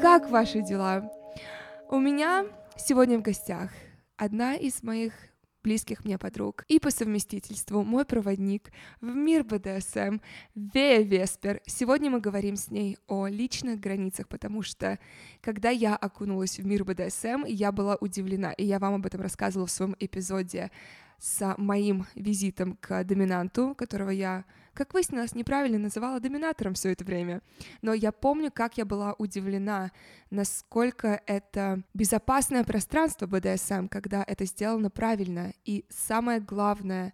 Как ваши дела? У меня сегодня в гостях одна из моих близких мне подруг и по совместительству мой проводник в мир БДСМ Вея Веспер. Сегодня мы говорим с ней о личных границах, потому что когда я окунулась в мир БДСМ, я была удивлена, и я вам об этом рассказывала в своем эпизоде с моим визитом к доминанту, которого я, как выяснилось, неправильно называла доминатором все это время. Но я помню, как я была удивлена, насколько это безопасное пространство БДСМ, когда это сделано правильно. И самое главное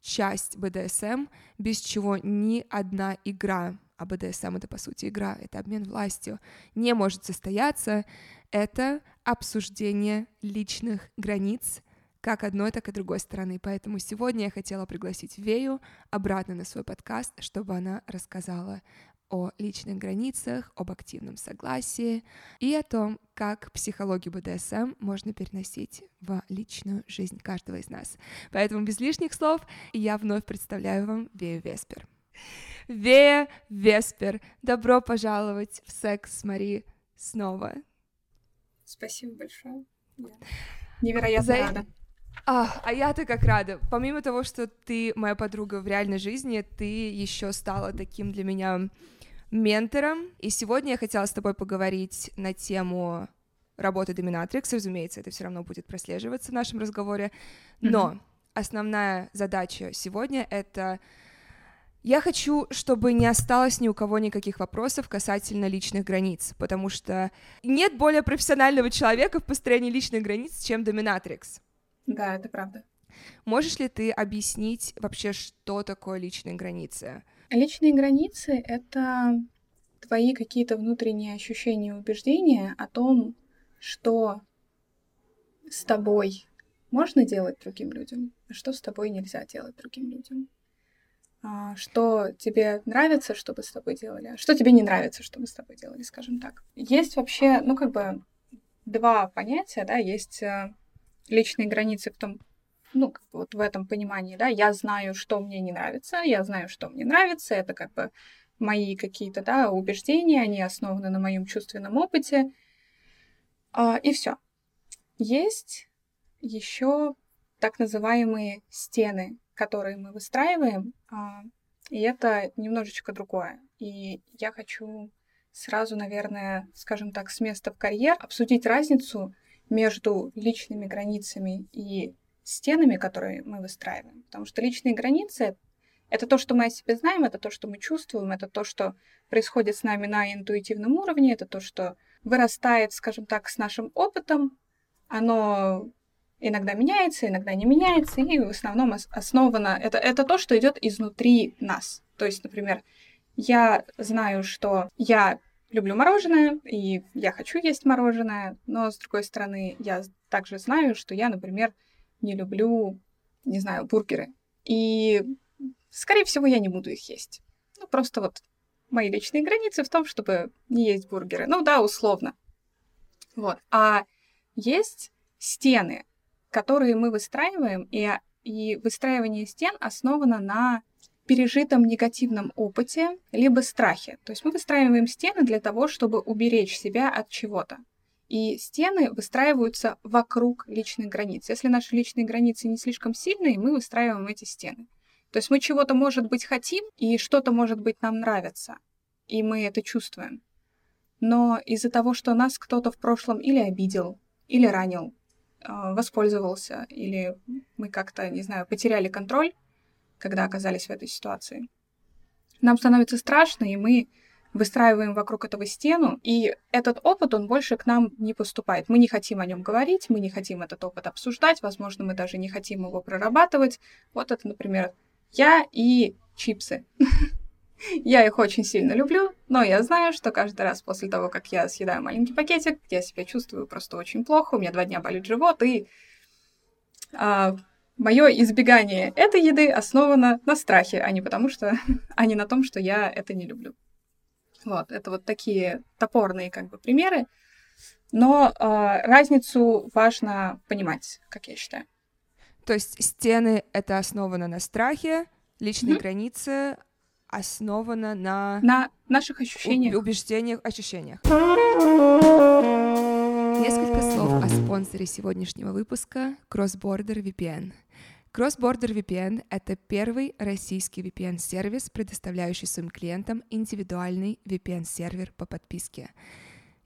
часть БДСМ, без чего ни одна игра, а БДСМ это по сути игра, это обмен властью, не может состояться, это обсуждение личных границ как одной, так и другой стороны. Поэтому сегодня я хотела пригласить Вею обратно на свой подкаст, чтобы она рассказала о личных границах, об активном согласии и о том, как психологию БДСМ можно переносить в личную жизнь каждого из нас. Поэтому без лишних слов я вновь представляю вам Вею Веспер. Вея Веспер, добро пожаловать в секс с Мари снова. Спасибо большое. Невероятно За... рада. А, а я-то как рада. Помимо того, что ты моя подруга в реальной жизни, ты еще стала таким для меня ментором. И сегодня я хотела с тобой поговорить на тему работы Dominatrix. Разумеется, это все равно будет прослеживаться в нашем разговоре. Но mm-hmm. основная задача сегодня это я хочу, чтобы не осталось ни у кого никаких вопросов касательно личных границ, потому что нет более профессионального человека в построении личных границ, чем Dominatrix. Да, это правда. Можешь ли ты объяснить вообще, что такое личные границы? Личные границы — это твои какие-то внутренние ощущения и убеждения о том, что с тобой можно делать другим людям, а что с тобой нельзя делать другим людям. А, что тебе нравится, чтобы с тобой делали, а что тебе не нравится, чтобы с тобой делали, скажем так. Есть вообще, ну, как бы два понятия, да, есть э, личные границы в том, ну, вот в этом понимании, да, я знаю, что мне не нравится, я знаю, что мне нравится, это как бы мои какие-то, да, убеждения, они основаны на моем чувственном опыте, а, и все. Есть еще так называемые стены, которые мы выстраиваем, а, и это немножечко другое. И я хочу сразу, наверное, скажем так, с места в карьер обсудить разницу между личными границами и стенами, которые мы выстраиваем. Потому что личные границы — это то, что мы о себе знаем, это то, что мы чувствуем, это то, что происходит с нами на интуитивном уровне, это то, что вырастает, скажем так, с нашим опытом. Оно иногда меняется, иногда не меняется, и в основном основано... Это, это то, что идет изнутри нас. То есть, например, я знаю, что я люблю мороженое, и я хочу есть мороженое, но, с другой стороны, я также знаю, что я, например, не люблю, не знаю, бургеры. И, скорее всего, я не буду их есть. Ну, просто вот мои личные границы в том, чтобы не есть бургеры. Ну да, условно. Вот. А есть стены, которые мы выстраиваем, и, и выстраивание стен основано на пережитом негативном опыте, либо страхе. То есть мы выстраиваем стены для того, чтобы уберечь себя от чего-то. И стены выстраиваются вокруг личных границ. Если наши личные границы не слишком сильные, мы выстраиваем эти стены. То есть мы чего-то, может быть, хотим, и что-то, может быть, нам нравится, и мы это чувствуем. Но из-за того, что нас кто-то в прошлом или обидел, или ранил, а, воспользовался, или мы как-то, не знаю, потеряли контроль, когда оказались в этой ситуации. Нам становится страшно, и мы выстраиваем вокруг этого стену, и этот опыт, он больше к нам не поступает. Мы не хотим о нем говорить, мы не хотим этот опыт обсуждать, возможно, мы даже не хотим его прорабатывать. Вот это, например, я и чипсы. Я их очень сильно люблю, но я знаю, что каждый раз после того, как я съедаю маленький пакетик, я себя чувствую просто очень плохо, у меня два дня болит живот, и а, мое избегание этой еды основано на страхе, а не потому что, а не на том, что я это не люблю. Вот, это вот такие топорные как бы примеры, но э, разницу важно понимать, как я считаю. То есть стены это основано на страхе, личные mm-hmm. границы основано на... На наших ощущениях. Убеждениях, ощущениях. Несколько слов о спонсоре сегодняшнего выпуска Cross Border VPN. Cross Border VPN — это первый российский VPN-сервис, предоставляющий своим клиентам индивидуальный VPN-сервер по подписке.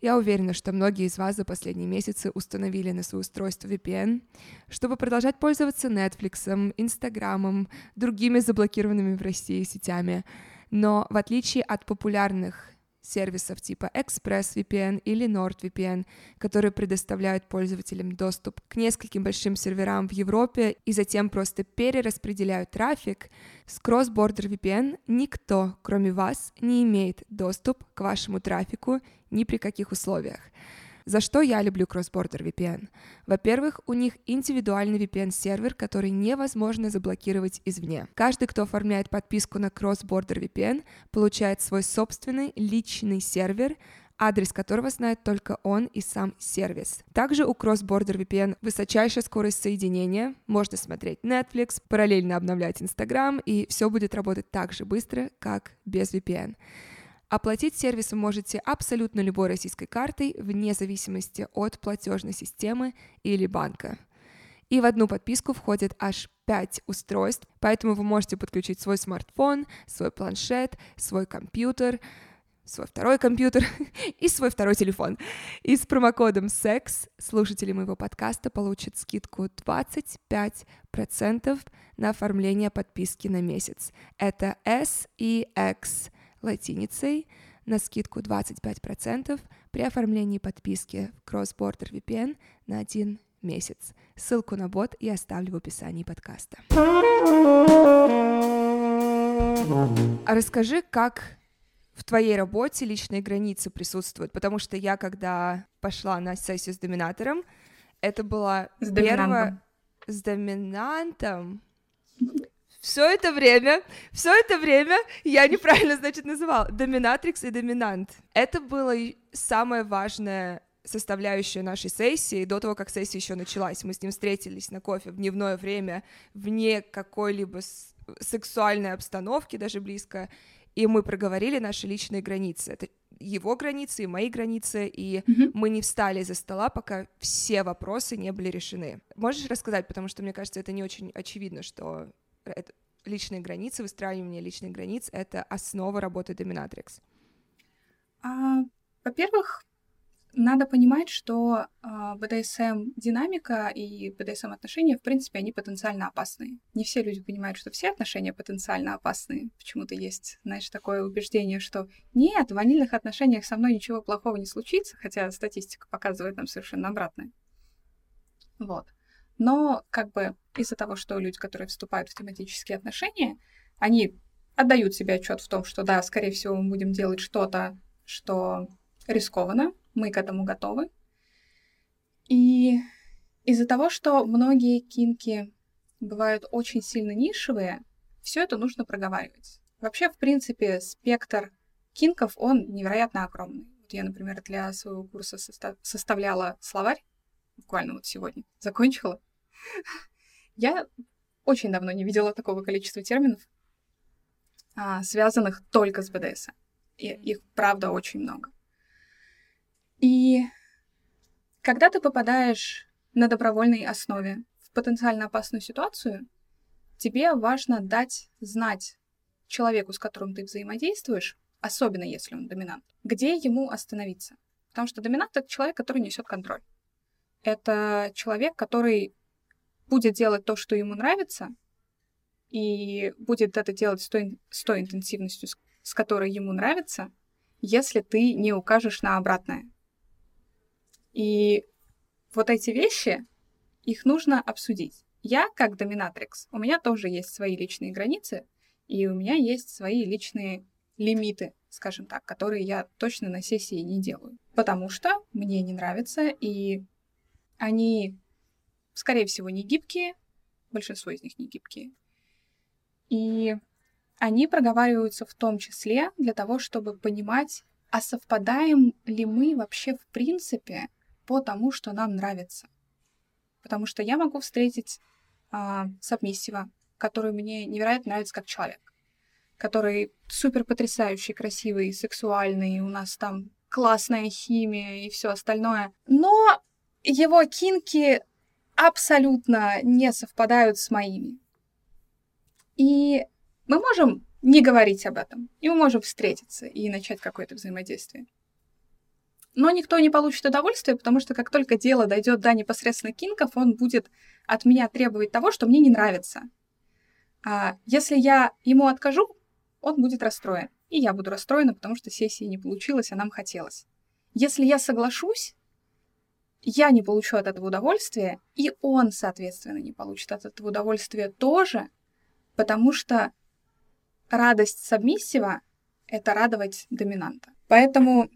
Я уверена, что многие из вас за последние месяцы установили на свое устройство VPN, чтобы продолжать пользоваться Netflix, Инстаграмом, другими заблокированными в России сетями. Но в отличие от популярных сервисов типа ExpressVPN или NordVPN, которые предоставляют пользователям доступ к нескольким большим серверам в Европе и затем просто перераспределяют трафик, с Cross-Border VPN никто, кроме вас, не имеет доступ к вашему трафику ни при каких условиях. За что я люблю Cross-Border VPN? Во-первых, у них индивидуальный VPN-сервер, который невозможно заблокировать извне. Каждый, кто оформляет подписку на Cross-Border VPN, получает свой собственный личный сервер, адрес которого знает только он и сам сервис. Также у Cross Border VPN высочайшая скорость соединения, можно смотреть Netflix, параллельно обновлять Instagram, и все будет работать так же быстро, как без VPN. Оплатить сервис вы можете абсолютно любой российской картой, вне зависимости от платежной системы или банка. И в одну подписку входит аж 5 устройств, поэтому вы можете подключить свой смартфон, свой планшет, свой компьютер, свой второй компьютер и свой второй телефон. И с промокодом SEX слушатели моего подкаста получат скидку 25% на оформление подписки на месяц. Это S и X латиницей на скидку 25% при оформлении подписки в Cross Border VPN на один месяц. Ссылку на бот я оставлю в описании подкаста. А расскажи, как в твоей работе личные границы присутствуют, потому что я, когда пошла на сессию с доминатором, это была с первая... С доминантом? Все это время, все это время я неправильно, значит, называла доминатрикс и доминант. Это было самое важное составляющая нашей сессии, до того, как сессия еще началась. Мы с ним встретились на кофе в дневное время, вне какой-либо сексуальной обстановки, даже близко, и мы проговорили наши личные границы. Это его границы и мои границы, и mm-hmm. мы не встали за стола, пока все вопросы не были решены. Можешь рассказать, потому что мне кажется, это не очень очевидно, что личные границы, выстраивание личных границ — это основа работы Dominatrix? А, во-первых, надо понимать, что э, БДСМ динамика и БДСМ отношения, в принципе, они потенциально опасные. Не все люди понимают, что все отношения потенциально опасные. Почему-то есть, знаешь, такое убеждение, что нет, в ванильных отношениях со мной ничего плохого не случится, хотя статистика показывает нам совершенно обратное. Вот. Но как бы из-за того, что люди, которые вступают в тематические отношения, они отдают себе отчет в том, что да, скорее всего, мы будем делать что-то, что рискованно, мы к этому готовы. И из-за того, что многие кинки бывают очень сильно нишевые, все это нужно проговаривать. Вообще, в принципе, спектр кинков, он невероятно огромный. Вот я, например, для своего курса состав... составляла словарь, буквально вот сегодня закончила. Я очень давно не видела такого количества терминов, а, связанных только с БДСМ. И их, правда, очень много. И когда ты попадаешь на добровольной основе в потенциально опасную ситуацию, тебе важно дать знать человеку, с которым ты взаимодействуешь, особенно если он доминант, где ему остановиться. Потому что доминант — это человек, который несет контроль. Это человек, который будет делать то, что ему нравится, и будет это делать с той, с той интенсивностью, с, которой ему нравится, если ты не укажешь на обратное. И вот эти вещи, их нужно обсудить. Я, как доминатрикс, у меня тоже есть свои личные границы, и у меня есть свои личные лимиты, скажем так, которые я точно на сессии не делаю. Потому что мне не нравится, и они, скорее всего, не гибкие, большинство из них не гибкие. И они проговариваются в том числе для того, чтобы понимать, а совпадаем ли мы вообще в принципе по тому, что нам нравится. Потому что я могу встретить а, сабмиссива, который мне невероятно нравится как человек, который супер потрясающий, красивый, сексуальный, у нас там классная химия и все остальное. Но его кинки абсолютно не совпадают с моими. И мы можем не говорить об этом, и мы можем встретиться и начать какое-то взаимодействие. Но никто не получит удовольствия, потому что как только дело дойдет до непосредственно кинков, он будет от меня требовать того, что мне не нравится. А если я ему откажу, он будет расстроен. И я буду расстроена, потому что сессия не получилась, а нам хотелось. Если я соглашусь, я не получу от этого удовольствия, и он, соответственно, не получит от этого удовольствия тоже, потому что радость сабмиссива — это радовать доминанта. Поэтому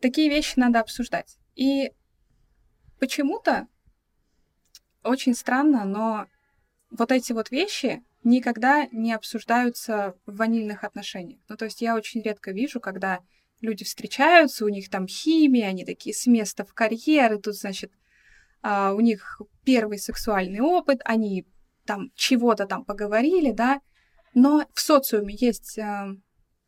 такие вещи надо обсуждать. И почему-то очень странно, но вот эти вот вещи никогда не обсуждаются в ванильных отношениях. Ну, то есть я очень редко вижу, когда люди встречаются, у них там химия, они такие с места в карьеры, тут, значит, а, у них первый сексуальный опыт, они там чего-то там поговорили, да, но в социуме есть э,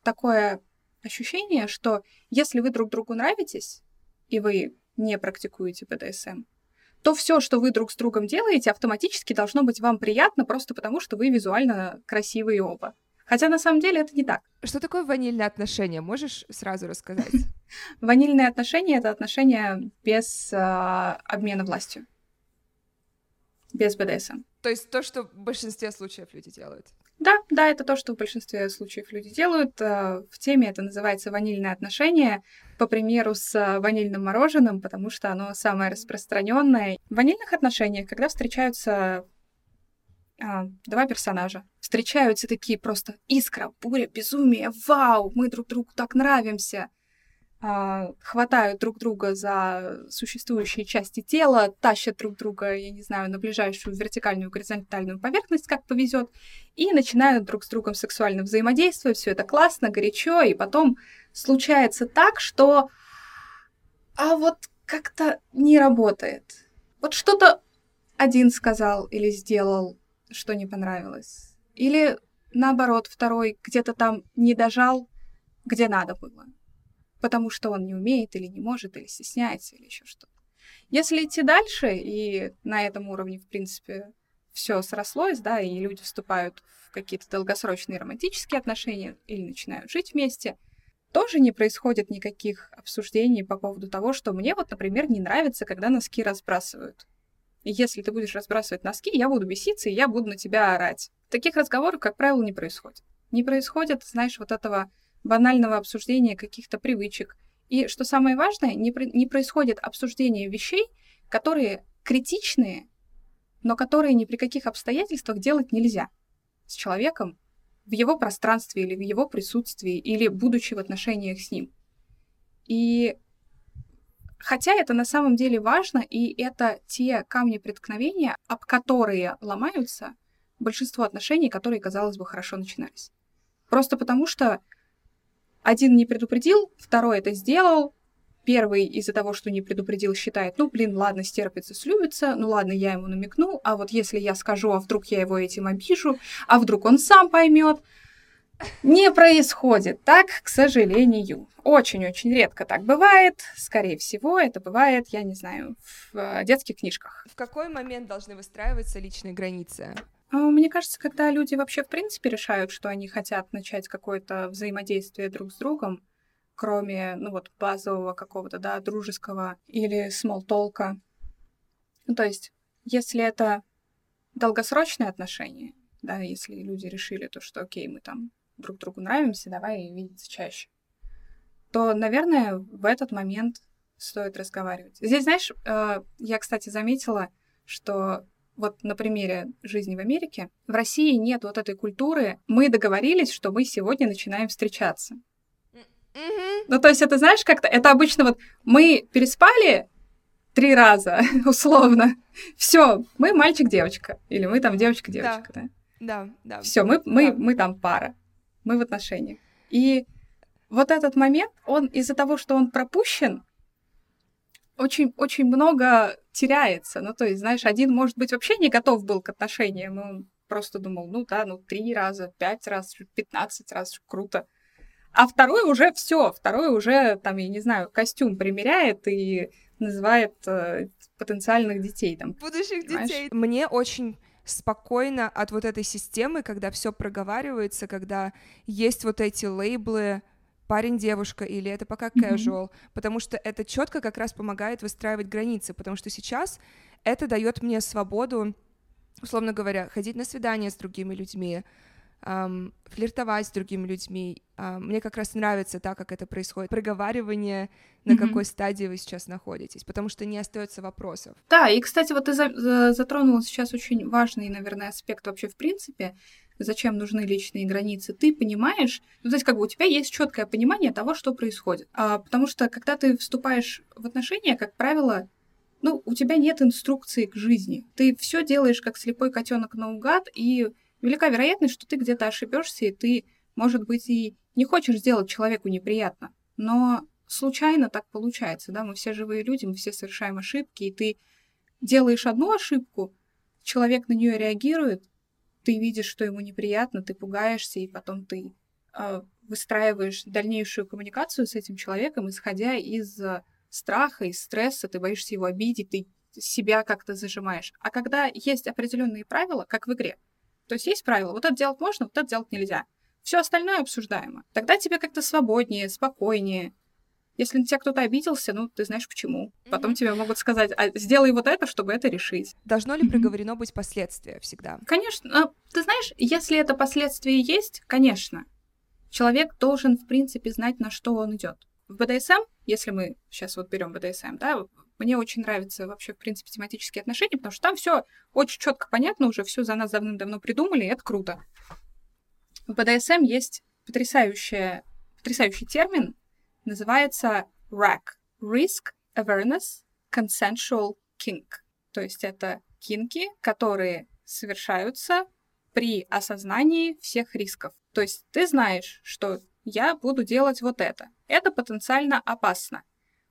такое ощущение, что если вы друг другу нравитесь, и вы не практикуете БДСМ, то все, что вы друг с другом делаете, автоматически должно быть вам приятно просто потому, что вы визуально красивые оба. Хотя на самом деле это не так. Что такое ванильные отношения? Можешь сразу рассказать? Ванильные отношения — это отношения без э, обмена властью. Без БДСМ. То есть то, что в большинстве случаев люди делают. Да, да, это то, что в большинстве случаев люди делают. Э, в теме это называется ванильное отношение, по примеру с э, ванильным мороженым, потому что оно самое распространенное. В ванильных отношениях, когда встречаются а, два персонажа, встречаются такие просто искра, буря, безумие, вау, мы друг другу так нравимся — а, хватают друг друга за существующие части тела, тащат друг друга, я не знаю, на ближайшую вертикальную горизонтальную поверхность, как повезет, и начинают друг с другом сексуально взаимодействовать. Все это классно, горячо, и потом случается так, что а вот как-то не работает. Вот что-то один сказал или сделал, что не понравилось. Или наоборот, второй где-то там не дожал, где надо было потому что он не умеет или не может, или стесняется, или еще что-то. Если идти дальше, и на этом уровне, в принципе, все срослось, да, и люди вступают в какие-то долгосрочные романтические отношения или начинают жить вместе, тоже не происходит никаких обсуждений по поводу того, что мне вот, например, не нравится, когда носки разбрасывают. Если ты будешь разбрасывать носки, я буду беситься, и я буду на тебя орать. Таких разговоров, как правило, не происходит. Не происходит, знаешь, вот этого банального обсуждения каких-то привычек. И что самое важное, не, не происходит обсуждение вещей, которые критичные, но которые ни при каких обстоятельствах делать нельзя с человеком в его пространстве или в его присутствии, или будучи в отношениях с ним. И хотя это на самом деле важно, и это те камни преткновения, об которые ломаются большинство отношений, которые, казалось бы, хорошо начинались. Просто потому что один не предупредил, второй это сделал, Первый из-за того, что не предупредил, считает, ну, блин, ладно, стерпится, слюбится, ну, ладно, я ему намекну, а вот если я скажу, а вдруг я его этим обижу, а вдруг он сам поймет, не происходит так, к сожалению. Очень-очень редко так бывает. Скорее всего, это бывает, я не знаю, в э, детских книжках. В какой момент должны выстраиваться личные границы? А, мне кажется, когда люди вообще в принципе решают, что они хотят начать какое-то взаимодействие друг с другом, кроме, ну вот, базового какого-то, да, дружеского или смолтолка. Ну, то есть, если это долгосрочные отношения, да, если люди решили то, что, окей, мы там друг другу нравимся, давай видеться чаще, то, наверное, в этот момент стоит разговаривать. Здесь, знаешь, э, я, кстати, заметила, что вот на примере жизни в Америке, в России нет вот этой культуры. Мы договорились, что мы сегодня начинаем встречаться. Mm-hmm. Ну, то есть это, знаешь, как-то, это обычно вот мы переспали три раза, условно. Все, мы мальчик-девочка. Или мы там девочка-девочка, да? Да, да. Все, мы, мы, да. мы там пара. Мы в отношениях. И вот этот момент, он из-за того, что он пропущен, очень, очень много теряется. Ну, то есть, знаешь, один, может быть, вообще не готов был к отношениям, он просто думал, ну да, ну три раза, пять раз, пятнадцать раз, круто. А второй уже все, второй уже, там, я не знаю, костюм примеряет и называет э, потенциальных детей там. Будущих понимаешь? детей. Мне очень спокойно от вот этой системы, когда все проговаривается, когда есть вот эти лейблы парень-девушка или это пока casual, mm-hmm. потому что это четко как раз помогает выстраивать границы, потому что сейчас это дает мне свободу, условно говоря, ходить на свидания с другими людьми, эм, флиртовать с другими людьми. Эм, мне как раз нравится так, как это происходит. Проговаривание, на mm-hmm. какой стадии вы сейчас находитесь, потому что не остается вопросов. Да, и, кстати, вот ты за- затронула сейчас очень важный, наверное, аспект вообще в принципе зачем нужны личные границы, ты понимаешь, ну, то есть как бы у тебя есть четкое понимание того, что происходит. А, потому что когда ты вступаешь в отношения, как правило, ну, у тебя нет инструкции к жизни. Ты все делаешь как слепой котенок наугад, и велика вероятность, что ты где-то ошибешься, и ты, может быть, и не хочешь сделать человеку неприятно. Но случайно так получается, да, мы все живые люди, мы все совершаем ошибки, и ты делаешь одну ошибку, человек на нее реагирует, ты видишь, что ему неприятно, ты пугаешься, и потом ты э, выстраиваешь дальнейшую коммуникацию с этим человеком, исходя из э, страха, из стресса, ты боишься его обидеть, ты себя как-то зажимаешь. А когда есть определенные правила, как в игре, то есть есть правила, вот это делать можно, вот это делать нельзя. Все остальное обсуждаемо. Тогда тебе как-то свободнее, спокойнее. Если на тебя кто-то обиделся, ну, ты знаешь почему. Потом mm-hmm. тебе могут сказать, а сделай вот это, чтобы это решить. Должно ли mm-hmm. проговорено быть последствия всегда? Конечно. Ты знаешь, если это последствия есть, конечно. Человек должен, в принципе, знать, на что он идет. В БДСМ, если мы сейчас вот берем БДСМ, да, мне очень нравятся вообще, в принципе, тематические отношения, потому что там все очень четко понятно, уже все за нас давным-давно придумали, и это круто. В БДСМ есть потрясающая, потрясающий термин, называется RAC — Risk Awareness Consensual Kink. То есть это кинки, которые совершаются при осознании всех рисков. То есть ты знаешь, что я буду делать вот это. Это потенциально опасно.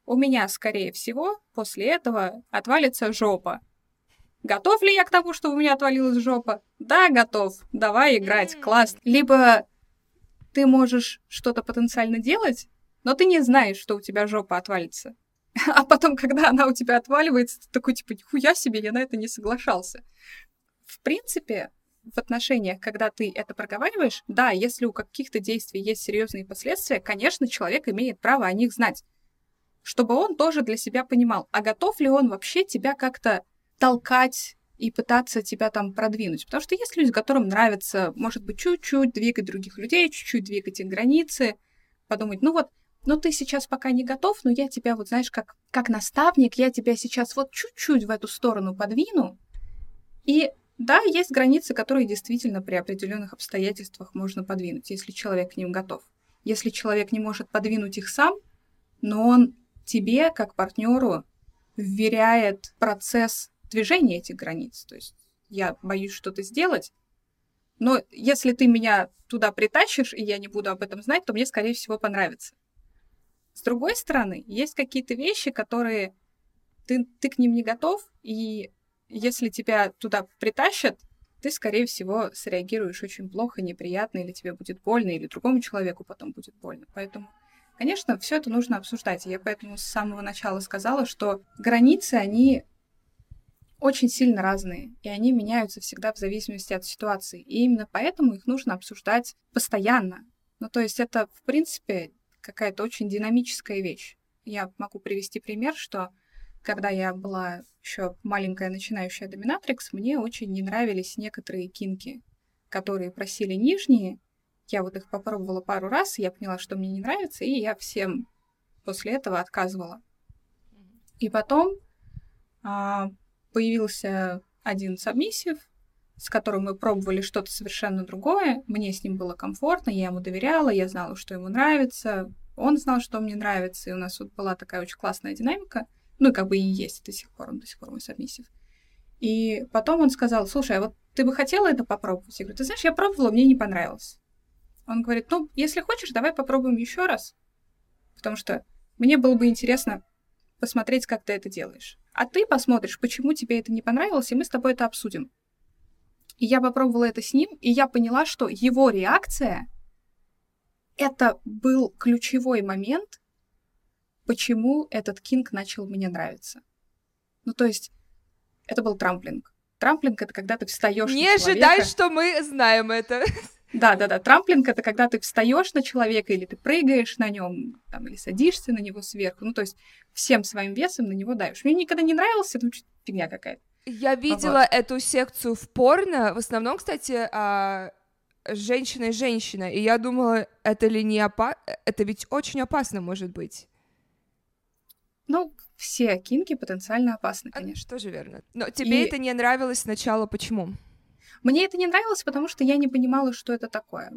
У меня, скорее всего, после этого отвалится жопа. Готов ли я к тому, что у меня отвалилась жопа? Да, готов. Давай играть, класс. Либо ты можешь что-то потенциально делать, но ты не знаешь, что у тебя жопа отвалится. А потом, когда она у тебя отваливается, ты такой, типа, нихуя себе, я на это не соглашался. В принципе, в отношениях, когда ты это проговариваешь, да, если у каких-то действий есть серьезные последствия, конечно, человек имеет право о них знать, чтобы он тоже для себя понимал, а готов ли он вообще тебя как-то толкать и пытаться тебя там продвинуть. Потому что есть люди, которым нравится, может быть, чуть-чуть двигать других людей, чуть-чуть двигать их границы, подумать, ну вот, ну ты сейчас пока не готов, но я тебя вот, знаешь, как, как наставник, я тебя сейчас вот чуть-чуть в эту сторону подвину. И да, есть границы, которые действительно при определенных обстоятельствах можно подвинуть, если человек к ним готов. Если человек не может подвинуть их сам, но он тебе, как партнеру, вверяет процесс движения этих границ. То есть я боюсь что-то сделать, но если ты меня туда притащишь, и я не буду об этом знать, то мне, скорее всего, понравится. С другой стороны, есть какие-то вещи, которые ты, ты к ним не готов, и если тебя туда притащат, ты, скорее всего, среагируешь очень плохо, неприятно, или тебе будет больно, или другому человеку потом будет больно. Поэтому, конечно, все это нужно обсуждать. Я поэтому с самого начала сказала, что границы, они очень сильно разные, и они меняются всегда в зависимости от ситуации. И именно поэтому их нужно обсуждать постоянно. Ну, то есть это, в принципе, какая-то очень динамическая вещь. Я могу привести пример, что когда я была еще маленькая начинающая доминатрикс, мне очень не нравились некоторые кинки, которые просили нижние. Я вот их попробовала пару раз, я поняла, что мне не нравится, и я всем после этого отказывала. И потом а, появился один сабмиссив, с которым мы пробовали что-то совершенно другое. Мне с ним было комфортно, я ему доверяла, я знала, что ему нравится, он знал, что мне нравится, и у нас вот была такая очень классная динамика. Ну, и как бы и есть до сих пор, он до сих пор мой сабмиссив. И потом он сказал, слушай, а вот ты бы хотела это попробовать? Я говорю, ты знаешь, я пробовала, мне не понравилось. Он говорит, ну, если хочешь, давай попробуем еще раз. Потому что мне было бы интересно посмотреть, как ты это делаешь. А ты посмотришь, почему тебе это не понравилось, и мы с тобой это обсудим. И я попробовала это с ним, и я поняла, что его реакция — это был ключевой момент, почему этот кинг начал мне нравиться. Ну, то есть, это был трамплинг. Трамплинг — это когда ты встаешь Не ожидай, что мы знаем это. Да, да, да. Трамплинг это когда ты встаешь на человека, или ты прыгаешь на нем, там, или садишься на него сверху. Ну, то есть всем своим весом на него даешь. Мне никогда не нравился, ну, фигня какая-то. Я видела вот. эту секцию в порно. В основном, кстати, а, женщина и женщина. И я думала, это ли не опасно? Это ведь очень опасно может быть. Ну, все кинки потенциально опасны, а, конечно. А, тоже верно. Но тебе и... это не нравилось сначала, почему? Мне это не нравилось, потому что я не понимала, что это такое.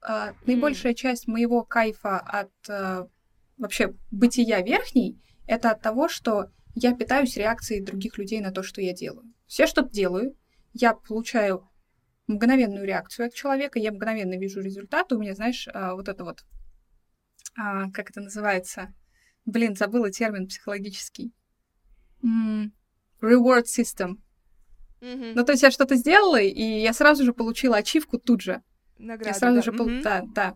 А, наибольшая часть моего кайфа от а, вообще бытия верхней это от того, что я питаюсь реакцией других людей на то, что я делаю. Все что-то делаю, я получаю мгновенную реакцию от человека, я мгновенно вижу результат. У меня, знаешь, а, вот это вот, как это называется? Блин, забыла термин психологический. Reward system. Mm-hmm. Ну, то есть я что-то сделала, и я сразу же получила ачивку тут же. Награду, я сразу да. же пол... mm-hmm. да, да.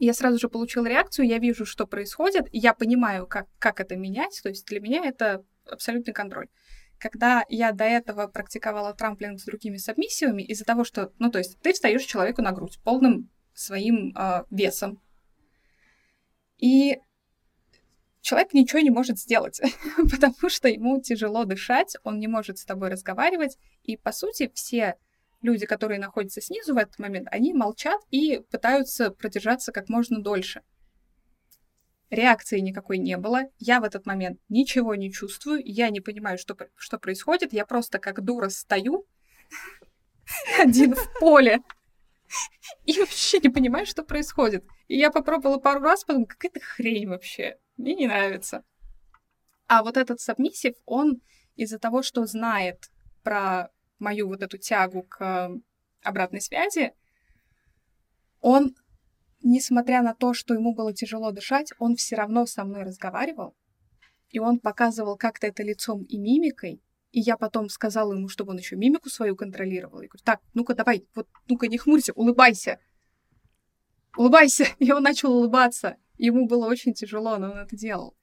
Я сразу же получила реакцию, я вижу, что происходит, и я понимаю, как, как это менять. То есть для меня это абсолютный контроль. Когда я до этого практиковала трамплинг с другими сабмиссиями, из-за того, что, ну, то есть ты встаешь человеку на грудь полным своим э, весом. И человек ничего не может сделать, потому что ему тяжело дышать, он не может с тобой разговаривать, и, по сути, все люди, которые находятся снизу в этот момент, они молчат и пытаются продержаться как можно дольше. Реакции никакой не было, я в этот момент ничего не чувствую, я не понимаю, что, что происходит, я просто как дура стою один в поле и вообще не понимаю, что происходит. И я попробовала пару раз, потом какая-то хрень вообще. Мне не нравится. А вот этот сабмиссив, он из-за того, что знает про мою вот эту тягу к обратной связи, он, несмотря на то, что ему было тяжело дышать, он все равно со мной разговаривал, и он показывал как-то это лицом и мимикой, и я потом сказала ему, чтобы он еще мимику свою контролировал. Я говорю, так, ну-ка давай, вот, ну-ка не хмурься, улыбайся. Улыбайся. И он начал улыбаться. Ему было очень тяжело, но он это делал.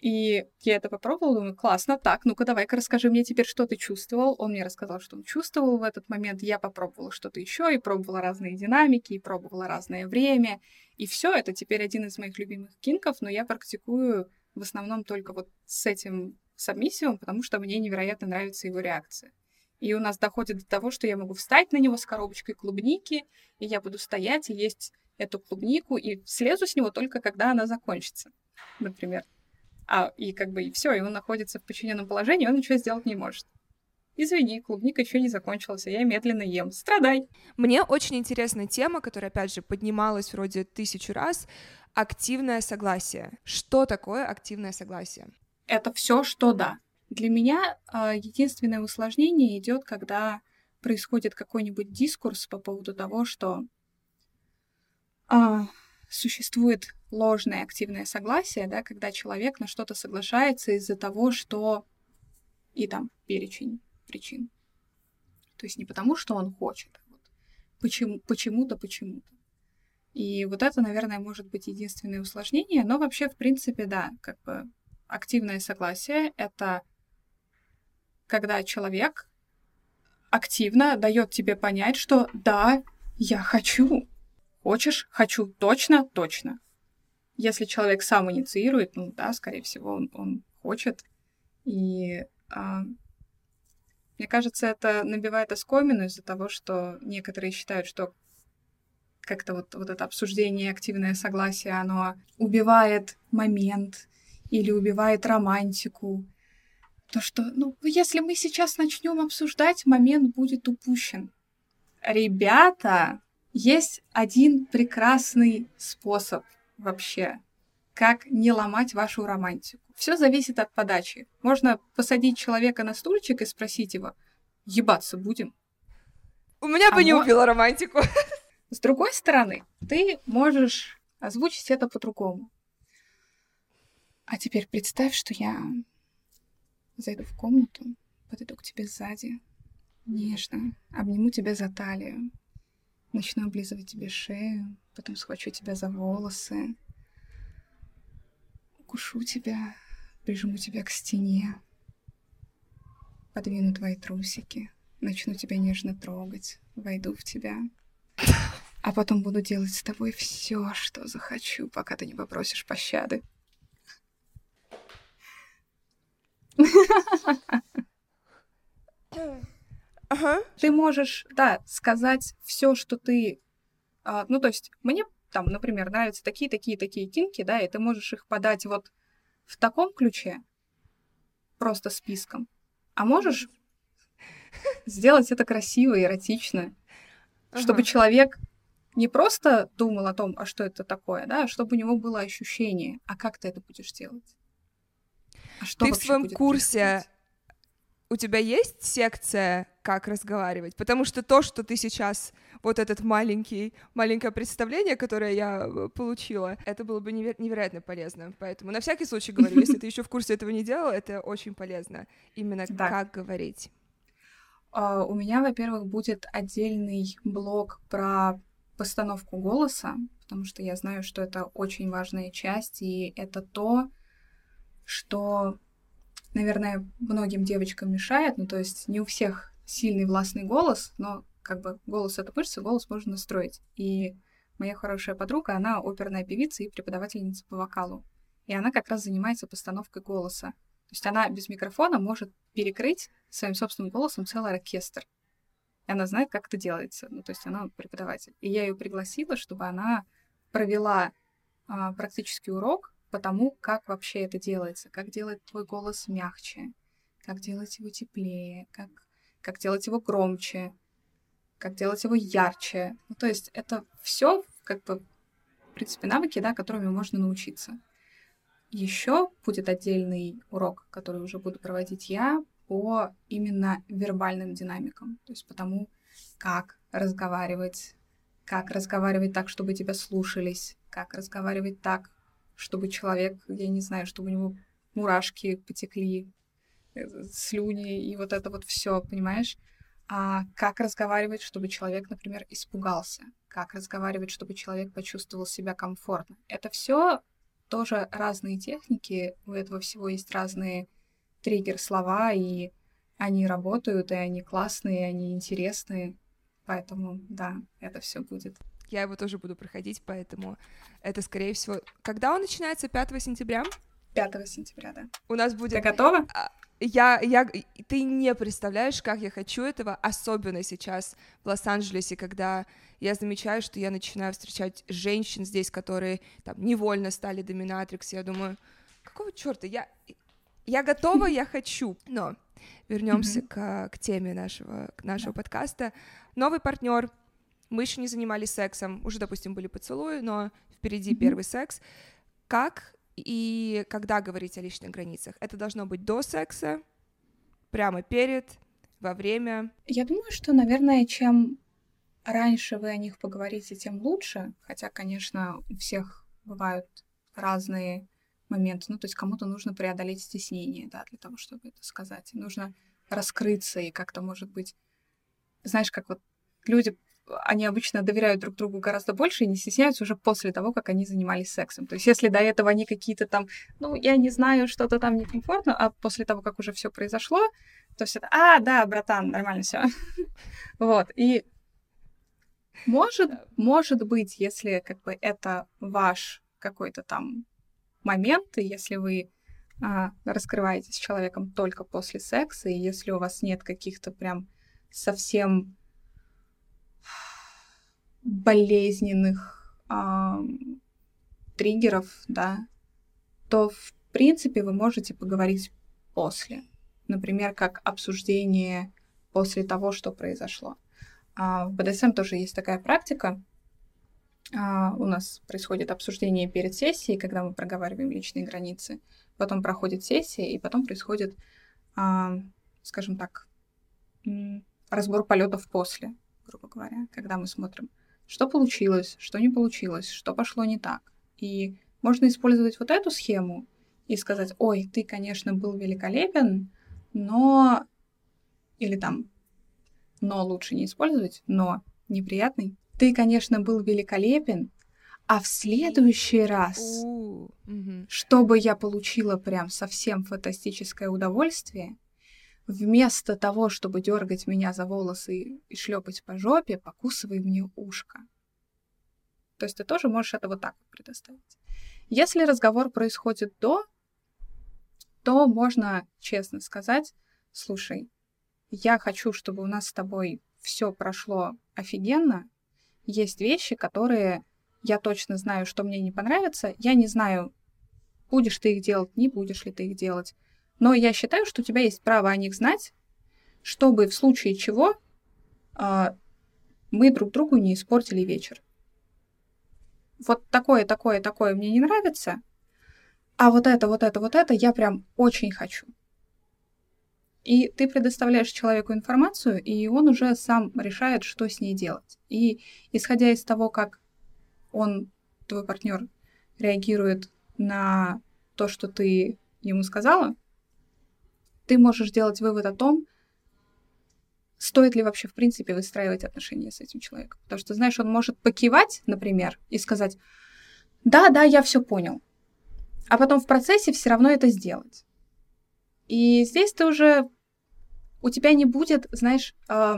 И я это попробовала, думаю, классно, так, ну-ка давай-ка расскажи мне теперь, что ты чувствовал. Он мне рассказал, что он чувствовал в этот момент. Я попробовала что-то еще и пробовала разные динамики, и пробовала разное время. И все, это теперь один из моих любимых кинков, но я практикую в основном только вот с этим сабмиссивом, потому что мне невероятно нравится его реакция. И у нас доходит до того, что я могу встать на него с коробочкой клубники, и я буду стоять и есть эту клубнику и слезу с него только когда она закончится, например. А, и как бы и все, и он находится в подчиненном положении, он ничего сделать не может. Извини, клубника еще не закончилась, а я медленно ем. Страдай. Мне очень интересная тема, которая, опять же, поднималась вроде тысячу раз. Активное согласие. Что такое активное согласие? Это все, что да. Для меня э, единственное усложнение идет, когда происходит какой-нибудь дискурс по поводу того, что а, существует ложное активное согласие, да, когда человек на что-то соглашается из-за того, что и там перечень причин. То есть не потому, что он хочет, а вот почему, почему-то, почему-то. И вот это, наверное, может быть единственное усложнение, но вообще, в принципе, да, как бы активное согласие — это когда человек активно дает тебе понять, что да, я хочу, Хочешь? Хочу. Точно? Точно. Если человек сам инициирует, ну да, скорее всего, он, он хочет. И а, мне кажется, это набивает оскомину из-за того, что некоторые считают, что как-то вот, вот это обсуждение, активное согласие, оно убивает момент или убивает романтику. То, что, ну, если мы сейчас начнем обсуждать, момент будет упущен. Ребята, есть один прекрасный способ вообще, как не ломать вашу романтику. Все зависит от подачи. Можно посадить человека на стульчик и спросить его, ебаться будем? У меня бы а не мо... убила романтику. С другой стороны, ты можешь озвучить это по-другому. А теперь представь, что я зайду в комнату, подойду к тебе сзади, Нежно. Обниму тебя за талию. Начну облизывать тебе шею, потом схвачу тебя за волосы. Укушу тебя, прижму тебя к стене. Подвину твои трусики. Начну тебя нежно трогать. Войду в тебя. А потом буду делать с тобой все, что захочу, пока ты не попросишь пощады. Ага. Ты можешь, да, сказать все, что ты... а, ну, то есть, мне там, например, нравятся такие, такие, такие кинки, да, и ты можешь их подать вот в таком ключе, просто списком. А можешь сделать это красиво, эротично, чтобы Ага. человек не просто думал о том, а что это такое, да, а чтобы у него было ощущение, а как ты это будешь делать? А что Ты в своем курсе происходить? У тебя есть секция, как разговаривать? Потому что то, что ты сейчас, вот этот маленький, маленькое представление, которое я э, получила, это было бы неверо- невероятно полезно. Поэтому на всякий случай говорю, если ты еще в курсе этого не делал, это очень полезно. Именно Да. как говорить. А, У меня, во-первых, будет отдельный блог про постановку голоса, потому что я знаю, что это очень важная часть, и это то, что, наверное, многим девочкам мешает. Ну, то есть не у всех сильный властный голос, но как бы голос — это мышца, голос можно настроить. И моя хорошая подруга, она оперная певица и преподавательница по вокалу. И она как раз занимается постановкой голоса. То есть она без микрофона может перекрыть своим собственным голосом целый оркестр. И она знает, как это делается. Ну, то есть она преподаватель. И я ее пригласила, чтобы она провела а, практический урок по тому, как вообще это делается, как делать твой голос мягче, как делать его теплее, как, как делать его громче, как делать его ярче. Ну, то есть это все как бы, в принципе, навыки, да, которыми можно научиться. Еще будет отдельный урок, который уже буду проводить я по именно вербальным динамикам, то есть по тому, как разговаривать, как разговаривать так, чтобы тебя слушались, как разговаривать так, чтобы человек, я не знаю, чтобы у него мурашки потекли, э, слюни и вот это вот все, понимаешь? А как разговаривать, чтобы человек, например, испугался? Как разговаривать, чтобы человек почувствовал себя комфортно? Это все тоже разные техники, у этого всего есть разные триггер-слова, и они работают, и они классные, и они интересные. Поэтому, да, это все будет. Я его тоже буду проходить, поэтому это, скорее всего... Когда он начинается? 5 сентября? 5 сентября, да. У нас Ты будет... готова? Я, я, ты не представляешь, как я хочу этого, особенно сейчас в Лос-Анджелесе, когда я замечаю, что я начинаю встречать женщин здесь, которые там невольно стали доминатрикс. Я думаю, какого черта? Я, я готова, я хочу. Но вернемся к, к теме нашего, к нашего подкаста. Новый партнер. Мы еще не занимались сексом, уже, допустим, были поцелуи, но впереди Мгм. первый секс. Как и когда говорить о личных границах? Это должно быть до секса, прямо перед, во время. Я думаю, что, наверное, чем раньше вы о них поговорите, тем лучше. Хотя, конечно, у всех бывают разные моменты. Ну, то есть кому-то нужно преодолеть стеснение, да, для того, чтобы это сказать. Нужно раскрыться и как-то, может быть, знаешь, как вот люди, они обычно доверяют друг другу гораздо больше и не стесняются уже после того, как они занимались сексом. То есть если до этого они какие-то там, ну, я не знаю, что-то там некомфортно, а после того, как уже все произошло, то все это, а, да, братан, нормально все. Вот, и может, может быть, если как бы это ваш какой-то там момент, и если вы а, раскрываетесь с человеком только после секса, и если у вас нет каких-то прям совсем болезненных ам, триггеров, да, то в принципе вы можете поговорить после. Например, как обсуждение после того, что произошло. А, в БДСМ тоже есть такая практика. А, у нас происходит обсуждение перед сессией, когда мы проговариваем личные границы. Потом проходит сессия, и потом происходит, а, скажем так, разбор полетов после, грубо говоря, когда мы смотрим, что получилось, что не получилось, что пошло не так. И можно использовать вот эту схему и сказать, ой, ты, конечно, был великолепен, но... Или там, но лучше не использовать, но неприятный. Ты, конечно, был великолепен, а в следующий раз, чтобы я получила прям совсем фантастическое удовольствие, вместо того, чтобы дергать меня за волосы и шлепать по жопе, покусывай мне ушко. То есть ты тоже можешь это вот так предоставить. Если разговор происходит до, то можно честно сказать, слушай, я хочу, чтобы у нас с тобой все прошло офигенно. Есть вещи, которые я точно знаю, что мне не понравится. Я не знаю, будешь ты их делать, не будешь ли ты их делать. Но я считаю, что у тебя есть право о них знать, чтобы в случае чего а, мы друг другу не испортили вечер. Вот такое, такое, такое мне не нравится, а вот это, вот это, вот это я прям очень хочу. И ты предоставляешь человеку информацию, и он уже сам решает, что с ней делать. И исходя из того, как он, твой партнер, реагирует на то, что ты ему сказала, ты можешь сделать вывод о том, стоит ли вообще, в принципе, выстраивать отношения с этим человеком. Потому что, знаешь, он может покивать, например, и сказать, да, да, я все понял. А потом в процессе все равно это сделать. И здесь ты уже... У тебя не будет, знаешь, э,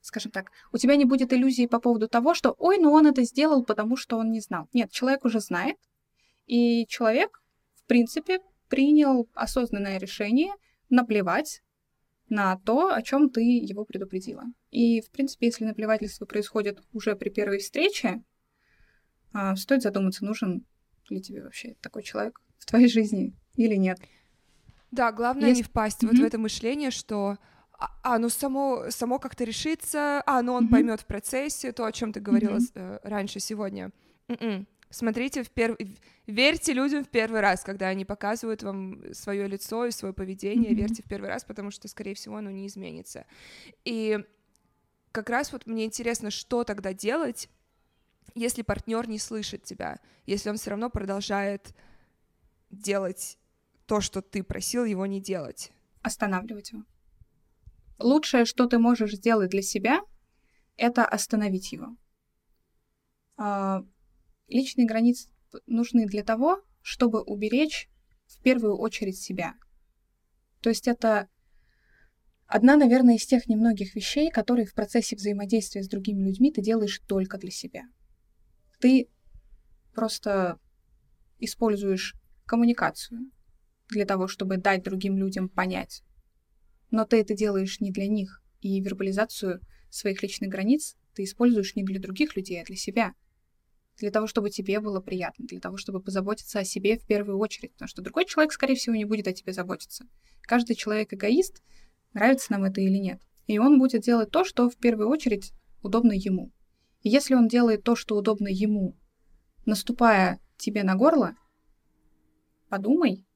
скажем так, у тебя не будет иллюзии по поводу того, что, ой, ну он это сделал, потому что он не знал. Нет, человек уже знает, и человек, в принципе, принял осознанное решение наплевать на то, о чем ты его предупредила. И, в принципе, если наплевательство происходит уже при первой встрече, а, стоит задуматься, нужен ли тебе вообще такой человек в твоей жизни или нет. Да, главное Есть- не впасть вот Мгм. в это мышление, что а, а, ну само, само как-то решится, а, ну он Мгм. поймет в процессе то, о чем ты говорила с- э, раньше сегодня. М-м. Смотрите, в перв... в- верьте людям в первый раз, когда они показывают вам свое лицо и свое поведение, Мгм. верьте в первый раз, потому что, скорее всего, оно не изменится. И как раз вот мне интересно, что тогда делать, если партнер не слышит тебя, если он все равно продолжает делать то, что ты просил его не делать. Останавливать его. Лучшее, что ты можешь сделать для себя, это остановить его. Личные границы нужны для того, чтобы уберечь в первую очередь себя. То есть это одна, наверное, из тех немногих вещей, которые в процессе взаимодействия с другими людьми ты делаешь только для себя. Ты просто используешь коммуникацию для того, чтобы дать другим людям понять. Но ты это делаешь не для них. И вербализацию своих личных границ ты используешь не для других людей, а для себя. Для того, чтобы тебе было приятно, для того, чтобы позаботиться о себе в первую очередь. Потому что другой человек, скорее всего, не будет о тебе заботиться. Каждый человек эгоист, нравится нам это или нет. И он будет делать то, что в первую очередь удобно ему. И если он делает то, что удобно ему, наступая тебе на горло, подумай,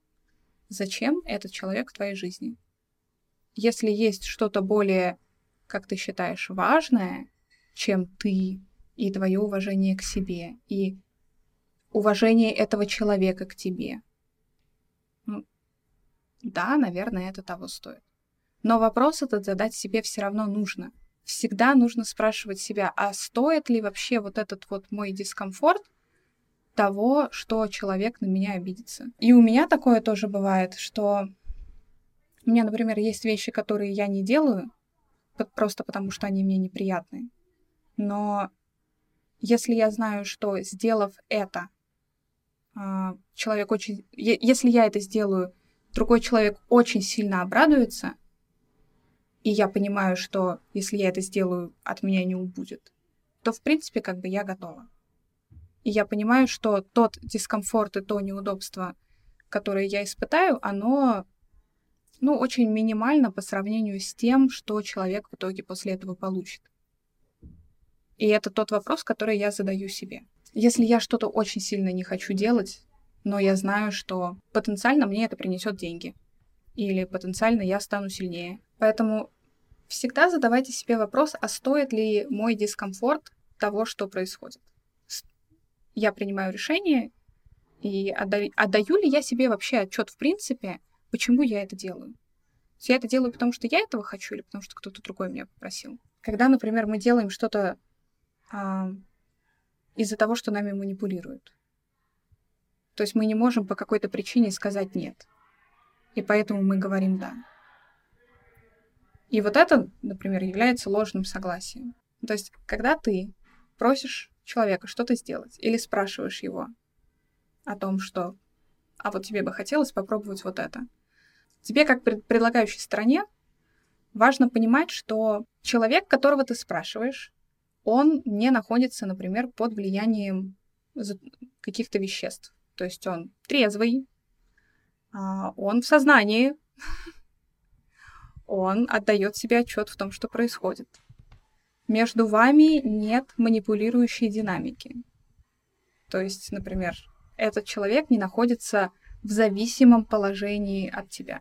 зачем этот человек в твоей жизни. Если есть что-то более, как ты считаешь, важное, чем ты и твое уважение к себе, и уважение этого человека к тебе, ну, да, наверное, это того стоит. Но вопрос этот задать себе все равно нужно. Всегда нужно спрашивать себя, а стоит ли вообще вот этот вот мой дискомфорт того, что человек на меня обидится. И у меня такое тоже бывает, что у меня, например, есть вещи, которые я не делаю, просто потому что они мне неприятны. Но если я знаю, что сделав это, а, человек очень... Если я это сделаю, другой человек очень сильно обрадуется, и я понимаю, что если я это сделаю, от меня не убудет, то, в принципе, как бы я готова. И я понимаю, что тот дискомфорт и то неудобство, которое я испытаю, оно, ну, очень минимально по сравнению с тем, что человек в итоге после этого получит. И это тот вопрос, который я задаю себе. Если я что-то очень сильно не хочу делать, но я знаю, что потенциально мне это принесет деньги, или потенциально я стану сильнее. Поэтому всегда задавайте себе вопрос, а стоит ли мой дискомфорт того, что происходит. Я принимаю решение, и отда- отдаю ли я себе вообще отчет в принципе, почему я это делаю. Я это делаю, потому что я этого хочу или потому что кто-то другой меня попросил. Когда, например, мы делаем что-то а, из-за того, что нами манипулируют. То есть мы не можем по какой-то причине сказать нет. И поэтому мы говорим да. И вот это, например, является ложным согласием. То есть, когда ты просишь человека что-то сделать или спрашиваешь его о том, что «а вот тебе бы хотелось попробовать вот это», тебе, как пред предлагающей стороне, важно понимать, что человек, которого ты спрашиваешь, он не находится, например, под влиянием каких-то веществ. То есть он трезвый, а, он в сознании, он отдает себе отчет в том, что происходит. Между вами нет манипулирующей динамики. То есть, например, этот человек не находится в зависимом положении от тебя.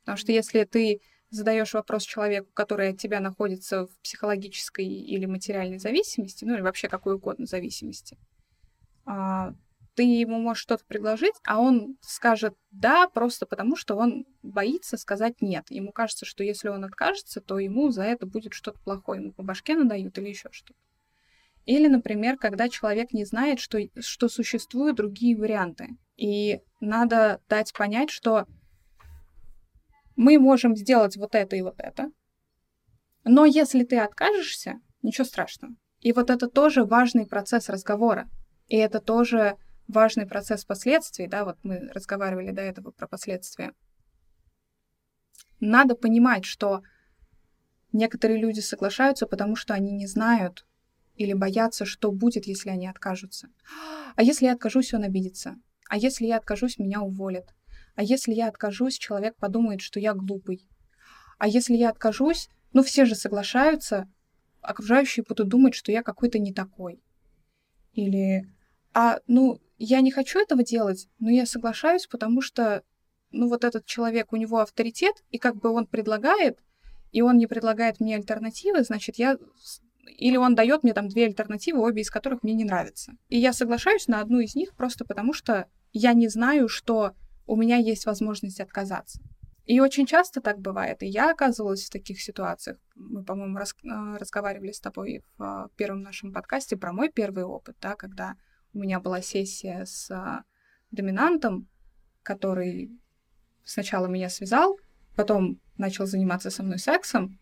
Потому что если ты задаешь вопрос человеку, который от тебя находится в психологической или материальной зависимости, ну или вообще какой угодно зависимости, а, ты ему можешь что-то предложить, а он скажет «да» просто потому, что он боится сказать «нет». Ему кажется, что если он откажется, то ему за это будет что-то плохое, ему по башке надают или еще что-то. Или, например, когда человек не знает, что, что существуют другие варианты. И надо дать понять, что мы можем сделать вот это и вот это. Но если ты откажешься, ничего страшного. И вот это тоже важный процесс разговора. И это тоже важный процесс последствий, да, вот мы разговаривали до этого про последствия. Надо понимать, что некоторые люди соглашаются, потому что они не знают или боятся, что будет, если они откажутся. А если я откажусь, он обидится. А если я откажусь, меня уволят. А если я откажусь, человек подумает, что я глупый. А если я откажусь, ну все же соглашаются, окружающие будут думать, что я какой-то не такой. Или, а, ну, я не хочу этого делать, но я соглашаюсь, потому что, ну, вот этот человек, у него авторитет, и как бы он предлагает, и он не предлагает мне альтернативы, значит, я или он дает мне там две альтернативы, обе из которых мне не нравятся. И я соглашаюсь на одну из них просто потому, что я не знаю, что у меня есть возможность отказаться. И очень часто так бывает. И я оказывалась в таких ситуациях. Мы, по-моему, раз, э, разговаривали с тобой в э, первом нашем подкасте про мой первый опыт, да, когда у меня была сессия с а, доминантом, который сначала меня связал, потом начал заниматься со мной сексом,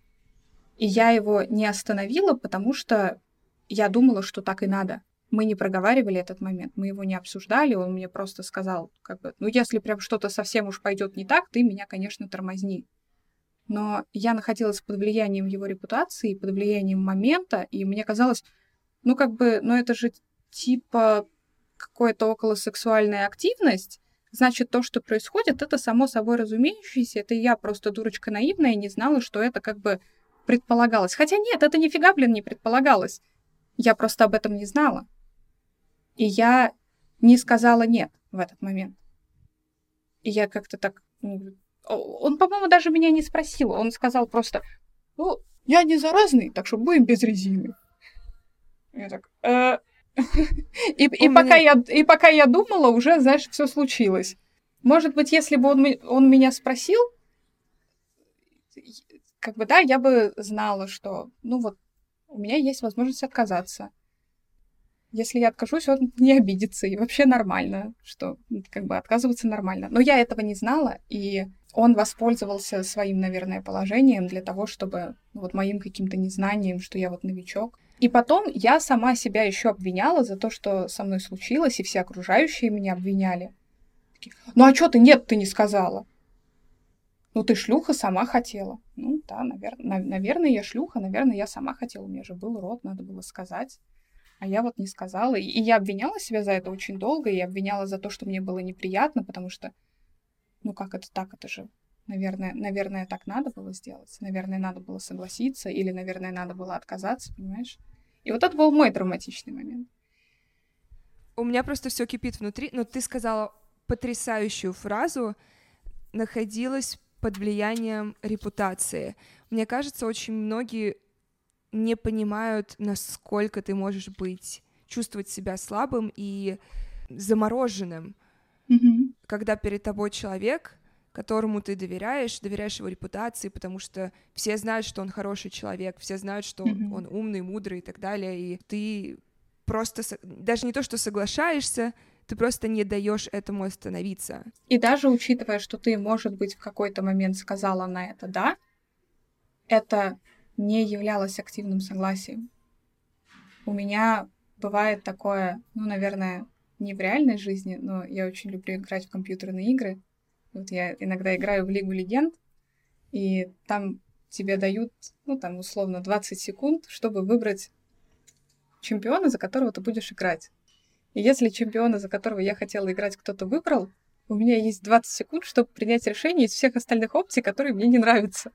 и я его не остановила, потому что я думала, что так и надо мы не проговаривали этот момент, мы его не обсуждали, он мне просто сказал, как бы, ну, если прям что-то совсем уж пойдет не так, ты меня, конечно, тормозни. Но я находилась под влиянием его репутации, под влиянием момента, и мне казалось, ну, как бы, ну, это же типа какая-то околосексуальная активность, значит, то, что происходит, это само собой разумеющееся, это я просто дурочка наивная не знала, что это как бы предполагалось. Хотя нет, это нифига, блин, не предполагалось. Я просто об этом не знала. И я не сказала нет в этот момент. И я как-то так... Он, по-моему, даже меня не спросил. Он сказал просто, ну, я не заразный, так что будем без резины. Я так... «Э, и, и, пока я, и пока я думала, уже, знаешь, все случилось. Может быть, если бы он, он меня спросил, как бы, да, я бы знала, что, ну вот, у меня есть возможность отказаться. Если я откажусь, он не обидится, и вообще нормально, что как бы отказываться нормально. Но я этого не знала, и он воспользовался своим, наверное, положением для того, чтобы ну, вот моим каким-то незнанием, что я вот новичок. И потом я сама себя еще обвиняла за то, что со мной случилось, и все окружающие меня обвиняли. ну а что ты нет, ты не сказала? Ну ты шлюха, сама хотела. Ну да, наверное, наверное, я шлюха, наверное, я сама хотела. У меня же был рот, надо было сказать а я вот не сказала. И, я обвиняла себя за это очень долго, и обвиняла за то, что мне было неприятно, потому что, ну как это так, это же, наверное, наверное, так надо было сделать, наверное, надо было согласиться, или, наверное, надо было отказаться, понимаешь? И вот это был мой травматичный момент. У меня просто все кипит внутри, но ты сказала потрясающую фразу, находилась под влиянием репутации. Мне кажется, очень многие не понимают, насколько ты можешь быть, чувствовать себя слабым и замороженным, mm-hmm. когда перед тобой человек, которому ты доверяешь, доверяешь его репутации, потому что все знают, что он хороший человек, все знают, что mm-hmm. он умный, мудрый и так далее, и ты просто даже не то, что соглашаешься, ты просто не даешь этому остановиться. И даже учитывая, что ты, может быть, в какой-то момент сказала на это да, это не являлось активным согласием. У меня бывает такое, ну, наверное, не в реальной жизни, но я очень люблю играть в компьютерные игры. Вот я иногда играю в Лигу Легенд, и там тебе дают, ну, там, условно, 20 секунд, чтобы выбрать чемпиона, за которого ты будешь играть. И если чемпиона, за которого я хотела играть, кто-то выбрал, у меня есть 20 секунд, чтобы принять решение из всех остальных опций, которые мне не нравятся.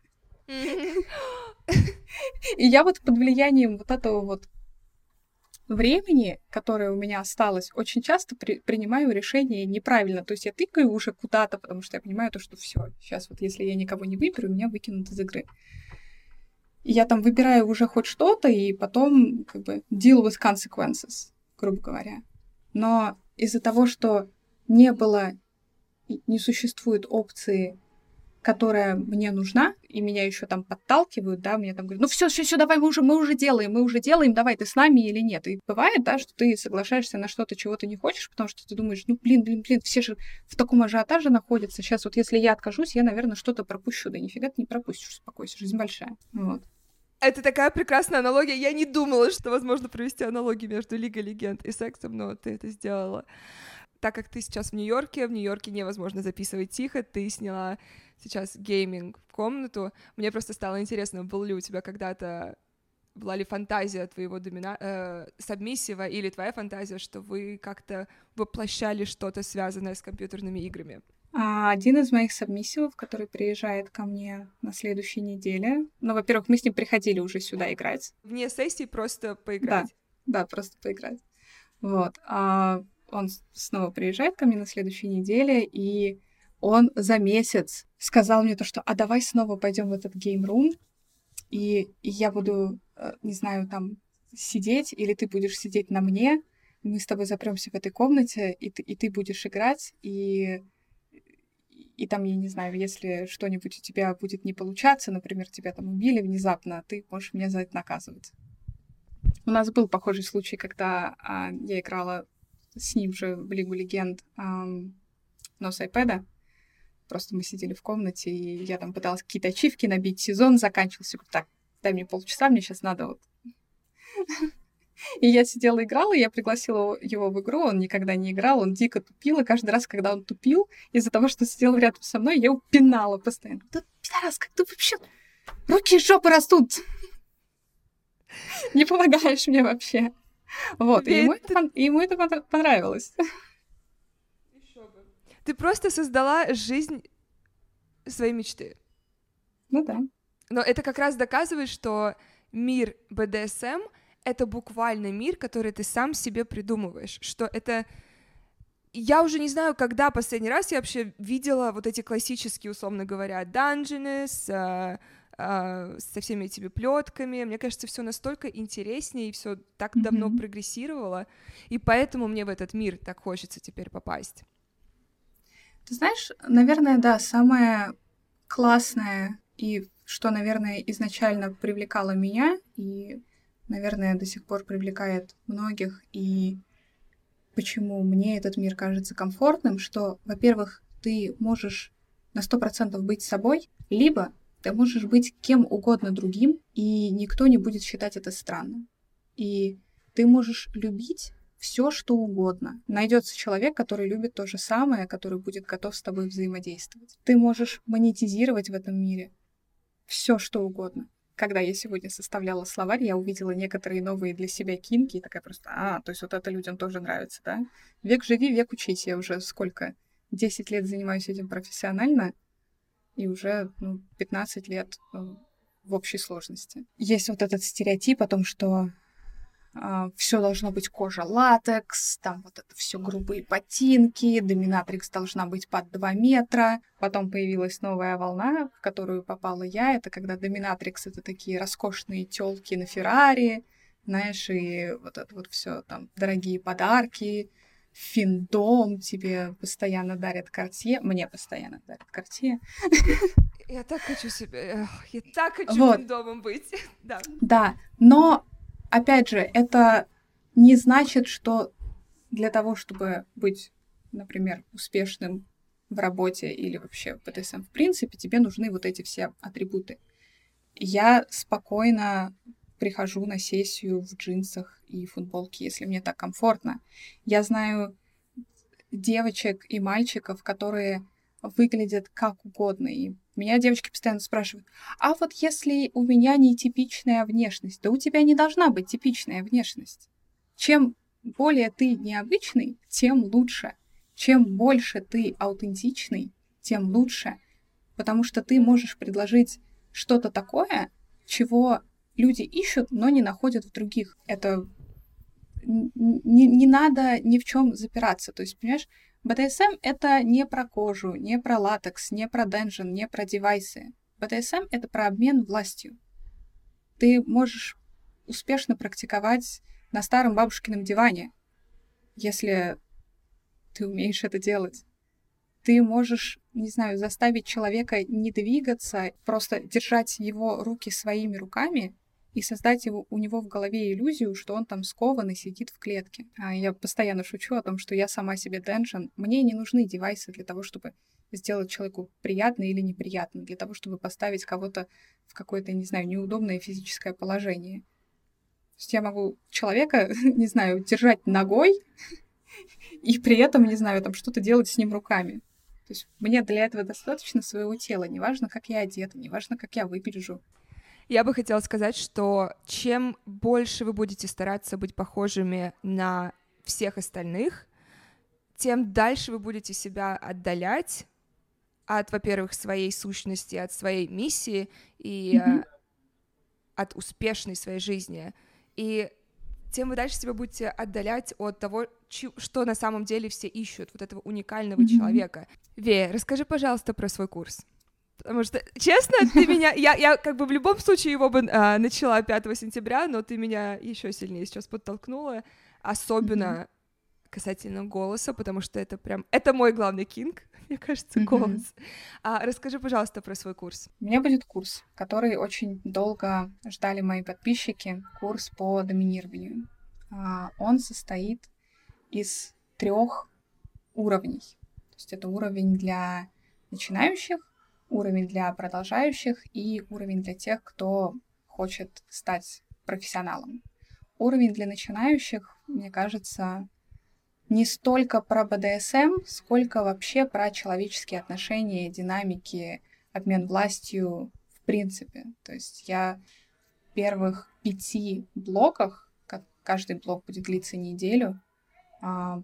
И я вот под влиянием вот этого вот времени, которое у меня осталось, очень часто при, принимаю решение неправильно. То есть я тыкаю уже куда-то, потому что я понимаю то, что все, сейчас вот если я никого не выберу, меня выкинут из игры. И я там выбираю уже хоть что-то, и потом как бы deal with consequences, грубо говоря. Но из-за того, что не было, не существует опции которая мне нужна, и меня еще там подталкивают, да, мне там говорят, ну все, все, все, давай, мы уже, мы уже делаем, мы уже делаем, давай, ты с нами или нет. И бывает, да, что ты соглашаешься на что-то, чего ты не хочешь, потому что ты думаешь, ну блин, блин, блин, все же в таком ажиотаже находятся. Сейчас вот если я откажусь, я, наверное, что-то пропущу. Да нифига ты не пропустишь, успокойся, жизнь большая. Вот. Это такая прекрасная аналогия. Я не думала, что возможно провести аналогию между Лигой Легенд и сексом, но ты это сделала. Так как ты сейчас в Нью-Йорке, в Нью-Йорке невозможно записывать тихо, ты сняла сейчас гейминг в комнату. Мне просто стало интересно, был ли у тебя когда-то была ли фантазия твоего домина... э, сабмиссива или твоя фантазия, что вы как-то воплощали что-то связанное с компьютерными играми? А, один из моих сабмиссивов, который приезжает ко мне на следующей неделе. Ну, во-первых, мы с ним приходили уже сюда играть. Вне сессии просто поиграть? Да, да, просто поиграть. Вот. А он снова приезжает ко мне на следующей неделе, и он за месяц сказал мне то, что «а давай снова пойдем в этот геймрум, и, и я буду, э, не знаю, там сидеть, или ты будешь сидеть на мне, мы с тобой запремся в этой комнате, и ты, и ты будешь играть, и, и там, я не знаю, если что-нибудь у тебя будет не получаться, например, тебя там убили внезапно, ты можешь меня за это наказывать. У нас был похожий случай, когда а, я играла с ним же в Лигу Легенд, а, но с iPad, Просто мы сидели в комнате, и я там пыталась какие-то ачивки набить, сезон заканчивался. Так, дай мне полчаса, мне сейчас надо вот... И я сидела играла, и я пригласила его в игру, он никогда не играл, он дико тупил, и каждый раз, когда он тупил, из-за того, что сидел рядом со мной, я его пинала постоянно. Да, пидорас, как ты вообще... Руки из жопы растут! Не помогаешь мне вообще. Вот, и ему это, ему это понравилось. Ты просто создала жизнь своей мечты. Ну да. Но это как раз доказывает, что мир БДСМ — это буквально мир, который ты сам себе придумываешь, что это... Я уже не знаю, когда последний раз я вообще видела вот эти классические, условно говоря, данжины с, а, а, со всеми этими плетками. Мне кажется, все настолько интереснее и все так mm-hmm. давно прогрессировало, и поэтому мне в этот мир так хочется теперь попасть. Ты знаешь, наверное, да, самое классное и что, наверное, изначально привлекало меня и, наверное, до сих пор привлекает многих, и почему мне этот мир кажется комфортным, что, во-первых, ты можешь на сто процентов быть собой, либо ты можешь быть кем угодно другим, и никто не будет считать это странным. И ты можешь любить все, что угодно. Найдется человек, который любит то же самое, который будет готов с тобой взаимодействовать. Ты можешь монетизировать в этом мире все, что угодно. Когда я сегодня составляла словарь, я увидела некоторые новые для себя кинки, и такая просто, а, то есть вот это людям тоже нравится, да? Век живи, век учись. Я уже сколько? 10 лет занимаюсь этим профессионально, и уже ну, 15 лет ну, в общей сложности. Есть вот этот стереотип о том, что все должно быть кожа латекс, там вот это все грубые ботинки, доминатрикс должна быть под 2 метра. Потом появилась новая волна, в которую попала я. Это когда доминатрикс это такие роскошные телки на Феррари, знаешь, и вот это вот все там дорогие подарки, финдом, тебе постоянно дарят картье, мне постоянно дарят картье. Я так хочу себе, я так хочу вот. финдомом быть, да. Да, но, опять же, это не значит, что для того, чтобы быть, например, успешным в работе или вообще в БДСМ в принципе, тебе нужны вот эти все атрибуты. Я спокойно прихожу на сессию в джинсах и футболке, если мне так комфортно. Я знаю девочек и мальчиков, которые выглядят как угодно. И меня девочки постоянно спрашивают, а вот если у меня нетипичная внешность, да у тебя не должна быть типичная внешность. Чем более ты необычный, тем лучше. Чем больше ты аутентичный, тем лучше. Потому что ты можешь предложить что-то такое, чего люди ищут, но не находят в других. Это не, не надо ни в чем запираться. То есть, понимаешь, BDSM — это не про кожу, не про латекс, не про денжен, не про девайсы. BDSM — это про обмен властью. Ты можешь успешно практиковать на старом бабушкином диване, если ты умеешь это делать. Ты можешь, не знаю, заставить человека не двигаться, просто держать его руки своими руками и создать его, у него в голове иллюзию, что он там скован и сидит в клетке. А я постоянно шучу о том, что я сама себе денжен. Мне не нужны девайсы для того, чтобы сделать человеку приятно или неприятно, для того, чтобы поставить кого-то в какое-то, не знаю, неудобное физическое положение. То есть я могу человека, не знаю, держать ногой и при этом, не знаю, там что-то делать с ним руками. То есть мне для этого достаточно своего тела. Неважно, как я одета, неважно, как я выгляжу. Я бы хотела сказать, что чем больше вы будете стараться быть похожими на всех остальных, тем дальше вы будете себя отдалять от, во-первых, своей сущности, от своей миссии и mm-hmm. от успешной своей жизни. И тем вы дальше себя будете отдалять от того, что на самом деле все ищут, вот этого уникального mm-hmm. человека. Вея, расскажи, пожалуйста, про свой курс. Потому что, честно, ты меня... Я, я как бы в любом случае его бы а, начала 5 сентября, но ты меня еще сильнее сейчас подтолкнула, особенно mm-hmm. касательно голоса, потому что это прям... Это мой главный кинг, мне кажется, mm-hmm. голос. А, расскажи, пожалуйста, про свой курс. У меня будет курс, который очень долго ждали мои подписчики, курс по доминированию. А, он состоит из трех уровней. То есть это уровень для начинающих, уровень для продолжающих и уровень для тех, кто хочет стать профессионалом. Уровень для начинающих, мне кажется, не столько про БДСМ, сколько вообще про человеческие отношения, динамики, обмен властью в принципе. То есть я в первых пяти блоках, каждый блок будет длиться неделю,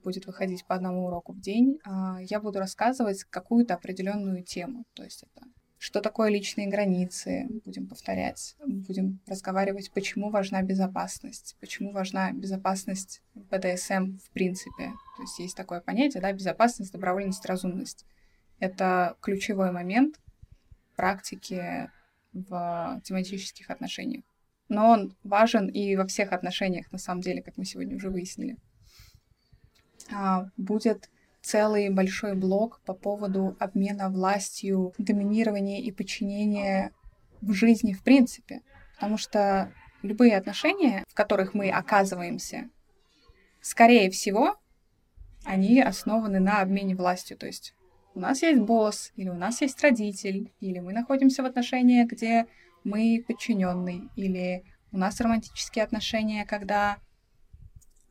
будет выходить по одному уроку в день, а, я буду рассказывать какую-то определенную тему. То есть это что такое личные границы, будем повторять, будем разговаривать, почему важна безопасность, почему важна безопасность БДСМ в принципе. То есть есть такое понятие, да, безопасность, добровольность, разумность. Это ключевой момент практики в тематических отношениях. Но он важен и во всех отношениях, на самом деле, как мы сегодня уже выяснили. А, будет целый большой блок по поводу обмена властью, доминирования и подчинения в жизни в принципе. Потому что любые отношения, в которых мы оказываемся, скорее всего, они основаны на обмене властью. То есть у нас есть босс, или у нас есть родитель, или мы находимся в отношениях, где мы подчиненный, или у нас романтические отношения, когда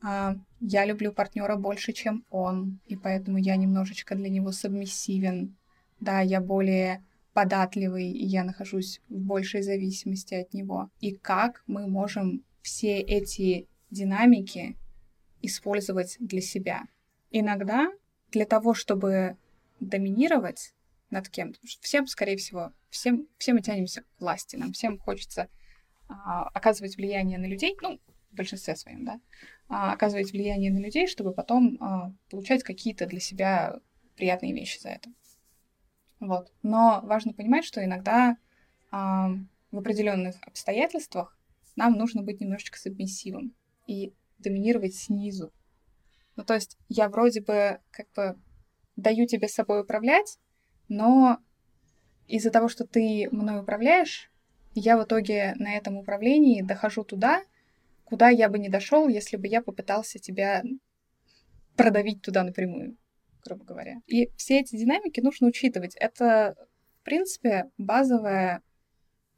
а, я люблю партнера больше, чем он, и поэтому я немножечко для него сабмиссивен. Да, я более податливый, и я нахожусь в большей зависимости от него. И как мы можем все эти динамики использовать для себя. Иногда для того, чтобы доминировать над кем-то, всем, скорее всего, всем, все мы тянемся к власти, нам всем хочется а, оказывать влияние на людей, ну, в большинстве своем, да, а, оказывать влияние на людей, чтобы потом а, получать какие-то для себя приятные вещи за это. Вот. Но важно понимать, что иногда а, в определенных обстоятельствах нам нужно быть немножечко сабмиссивом и доминировать снизу. Ну, то есть я вроде бы как бы даю тебе с собой управлять, но из-за того, что ты мной управляешь, я в итоге на этом управлении дохожу туда, куда я бы не дошел, если бы я попытался тебя продавить туда напрямую, грубо говоря. И все эти динамики нужно учитывать. Это, в принципе, базовая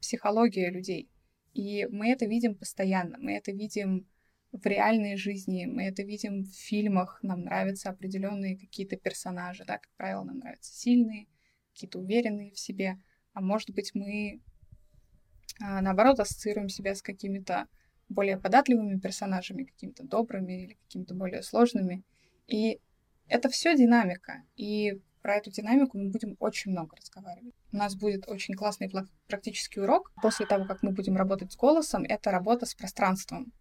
психология людей. И мы это видим постоянно. Мы это видим в реальной жизни, мы это видим в фильмах, нам нравятся определенные какие-то персонажи, да, как правило, нам нравятся сильные, какие-то уверенные в себе, а может быть мы а, наоборот ассоциируем себя с какими-то более податливыми персонажами, какими-то добрыми или какими-то более сложными. И это все динамика. И про эту динамику мы будем очень много разговаривать. У нас будет очень классный практический урок. После того, как мы будем работать с голосом, это работа с пространством.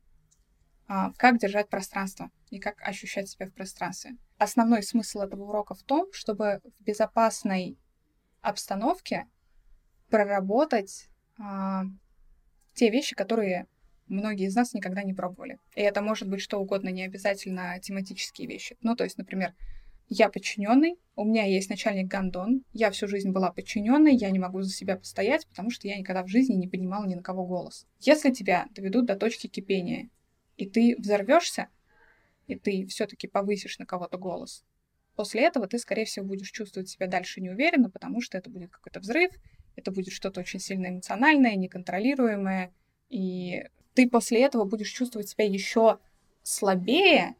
А, как держать пространство и как ощущать себя в пространстве. Основной смысл этого урока в том, чтобы в безопасной обстановке проработать а, те вещи, которые многие из нас никогда не пробовали. И это может быть что угодно, не обязательно тематические вещи. Ну, то есть, например, я подчиненный, у меня есть начальник Гандон, я всю жизнь была подчиненной, я не могу за себя постоять, потому что я никогда в жизни не поднимала ни на кого голос. Если тебя доведут до точки кипения, и ты взорвешься, и ты все-таки повысишь на кого-то голос, после этого ты, скорее всего, будешь чувствовать себя дальше неуверенно, потому что это будет какой-то взрыв, это будет что-то очень сильно эмоциональное, неконтролируемое, и ты после этого будешь чувствовать себя еще слабее,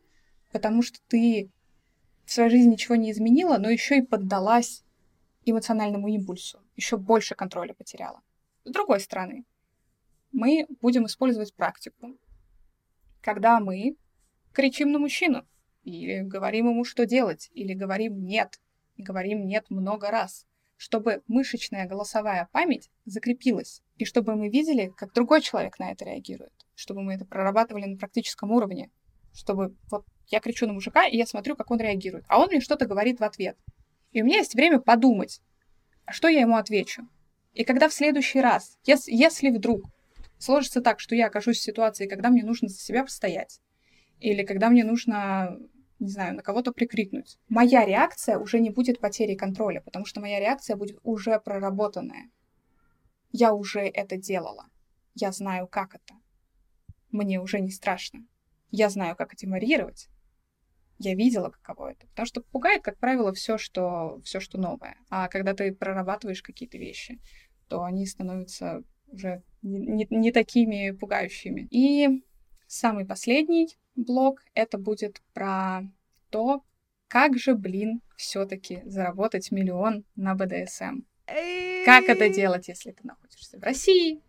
потому что ты в своей жизни ничего не изменила, но еще и поддалась эмоциональному импульсу, еще больше контроля потеряла. С другой стороны, мы будем использовать практику, когда мы кричим на мужчину, или говорим ему, что делать, или говорим «нет», и говорим «нет» много раз чтобы мышечная голосовая память закрепилась, и чтобы мы видели, как другой человек на это реагирует, чтобы мы это прорабатывали на практическом уровне, чтобы вот я кричу на мужика, и я смотрю, как он реагирует, а он мне что-то говорит в ответ. И у меня есть время подумать, а что я ему отвечу. И когда в следующий раз, если, если вдруг сложится так, что я окажусь в ситуации, когда мне нужно за себя постоять, или когда мне нужно не знаю, на кого-то прикрикнуть. Моя реакция уже не будет потерей контроля, потому что моя реакция будет уже проработанная. Я уже это делала. Я знаю, как это. Мне уже не страшно. Я знаю, как этим варьировать. Я видела, каково это. Потому что пугает, как правило, все, что, все, что новое. А когда ты прорабатываешь какие-то вещи, то они становятся уже не, не, не такими пугающими. И самый последний блок это будет про то, как же, блин, все-таки заработать миллион на БДСМ. Как это делать, если ты находишься в России,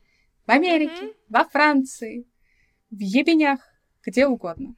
в Америке, во Франции, в ебенях, где угодно.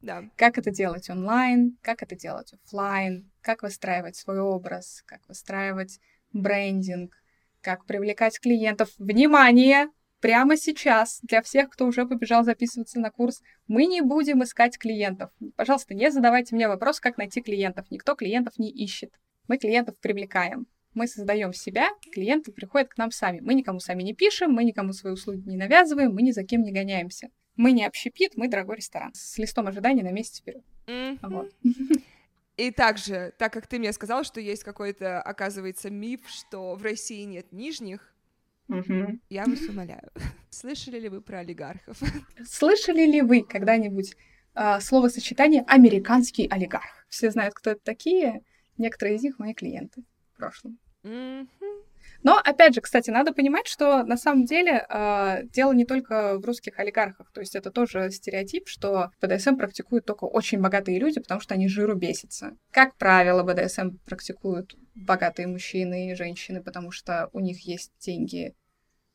Да. Как это делать онлайн, как это делать офлайн, как выстраивать свой образ, как выстраивать брендинг, как привлекать клиентов. Внимание! Прямо сейчас для всех, кто уже побежал записываться на курс, мы не будем искать клиентов. Пожалуйста, не задавайте мне вопрос, как найти клиентов. Никто клиентов не ищет. Мы клиентов привлекаем. Мы создаем себя, клиенты приходят к нам сами. Мы никому сами не пишем, мы никому свои услуги не навязываем, мы ни за кем не гоняемся. Мы не общепит, мы дорогой ресторан. С листом ожидания на месяц вперед. Mm-hmm. Вот. И также, так как ты мне сказал, что есть какой-то, оказывается, миф, что в России нет нижних, Угу. Я вас умоляю. Слышали ли вы про олигархов? Слышали ли вы когда-нибудь э, словосочетание «американский олигарх»? Все знают, кто это такие. Некоторые из них мои клиенты в прошлом. Mm-hmm. Но, опять же, кстати, надо понимать, что на самом деле э, дело не только в русских олигархах. То есть это тоже стереотип, что БДСМ практикуют только очень богатые люди, потому что они жиру бесятся. Как правило, БДСМ практикуют богатые мужчины и женщины, потому что у них есть деньги,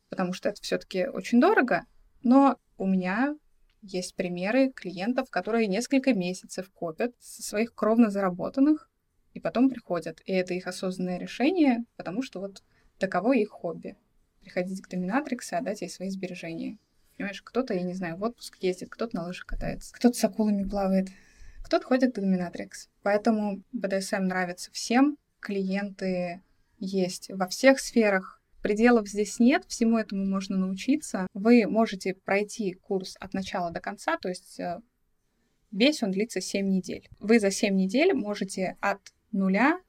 потому что это все-таки очень дорого. Но у меня есть примеры клиентов, которые несколько месяцев копят со своих кровно заработанных и потом приходят. И это их осознанное решение, потому что вот таково их хобби. Приходить к доминатрикс и отдать ей свои сбережения. Понимаешь, кто-то, я не знаю, в отпуск ездит, кто-то на лыжах катается, кто-то с акулами плавает, кто-то ходит к доминатрикс. Поэтому БДСМ нравится всем, клиенты есть во всех сферах, пределов здесь нет, всему этому можно научиться. Вы можете пройти курс от начала до конца, то есть э, Весь он длится 7 недель. Вы за 7 недель можете от нуля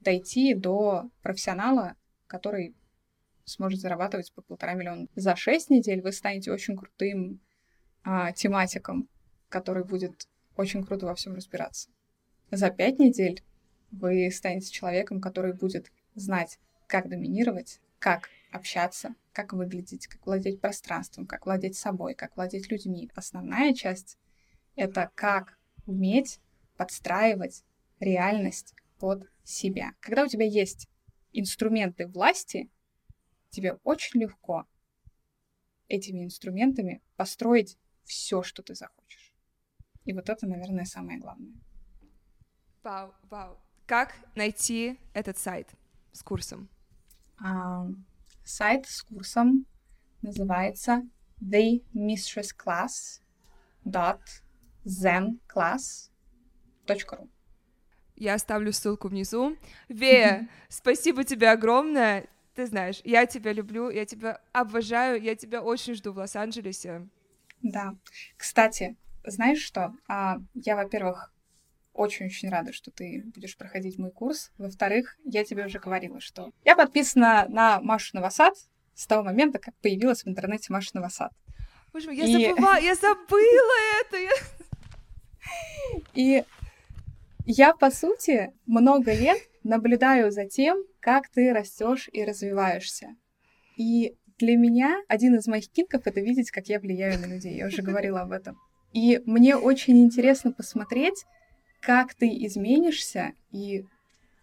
дойти до профессионала, который сможет зарабатывать по полтора миллиона. За 6 недель вы станете очень крутым а, тематиком, который будет очень круто во всем разбираться. За 5 недель вы станете человеком, который будет знать, как доминировать, как общаться, как выглядеть, как владеть пространством, как владеть собой, как владеть людьми. Основная часть — это как уметь подстраивать реальность под себя. Когда у тебя есть инструменты власти, тебе очень легко этими инструментами построить все, что ты захочешь. И вот это, наверное, самое главное. Вау, вау. Как найти этот сайт с курсом? А, сайт с курсом называется themistressclass.zenclass.ru Я оставлю ссылку внизу. Вея, спасибо тебе огромное. Ты знаешь, я тебя люблю, я тебя обожаю, я тебя очень жду в Лос-Анджелесе. Да. Кстати, знаешь что? А, я, во-первых, очень-очень рада, что ты будешь проходить мой курс. Во-вторых, я тебе уже говорила, что я подписана на Машу Новосад с того момента, как появилась в интернете Маша Новосад. Боже мой, я и... забыла, я забыла это! И я, по сути, много лет наблюдаю за тем, как ты растешь и развиваешься. И для меня один из моих кинков — это видеть, как я влияю на людей. Я уже говорила об этом. И мне очень интересно посмотреть, как ты изменишься и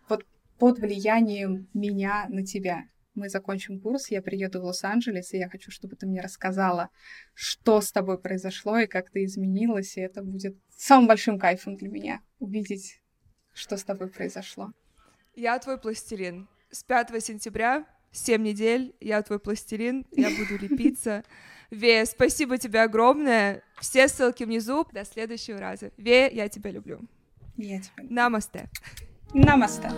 вот под влиянием меня на тебя. Мы закончим курс, я приеду в Лос-Анджелес, и я хочу, чтобы ты мне рассказала, что с тобой произошло и как ты изменилась, и это будет самым большим кайфом для меня увидеть, что с тобой произошло. Я твой пластилин. С 5 сентября 7 недель, я твой пластилин, я буду лепиться. Ве, спасибо тебе огромное. Все ссылки внизу. До следующего раза. Ве, я тебя люблю. Я тебя люблю. Намасте. Намасте.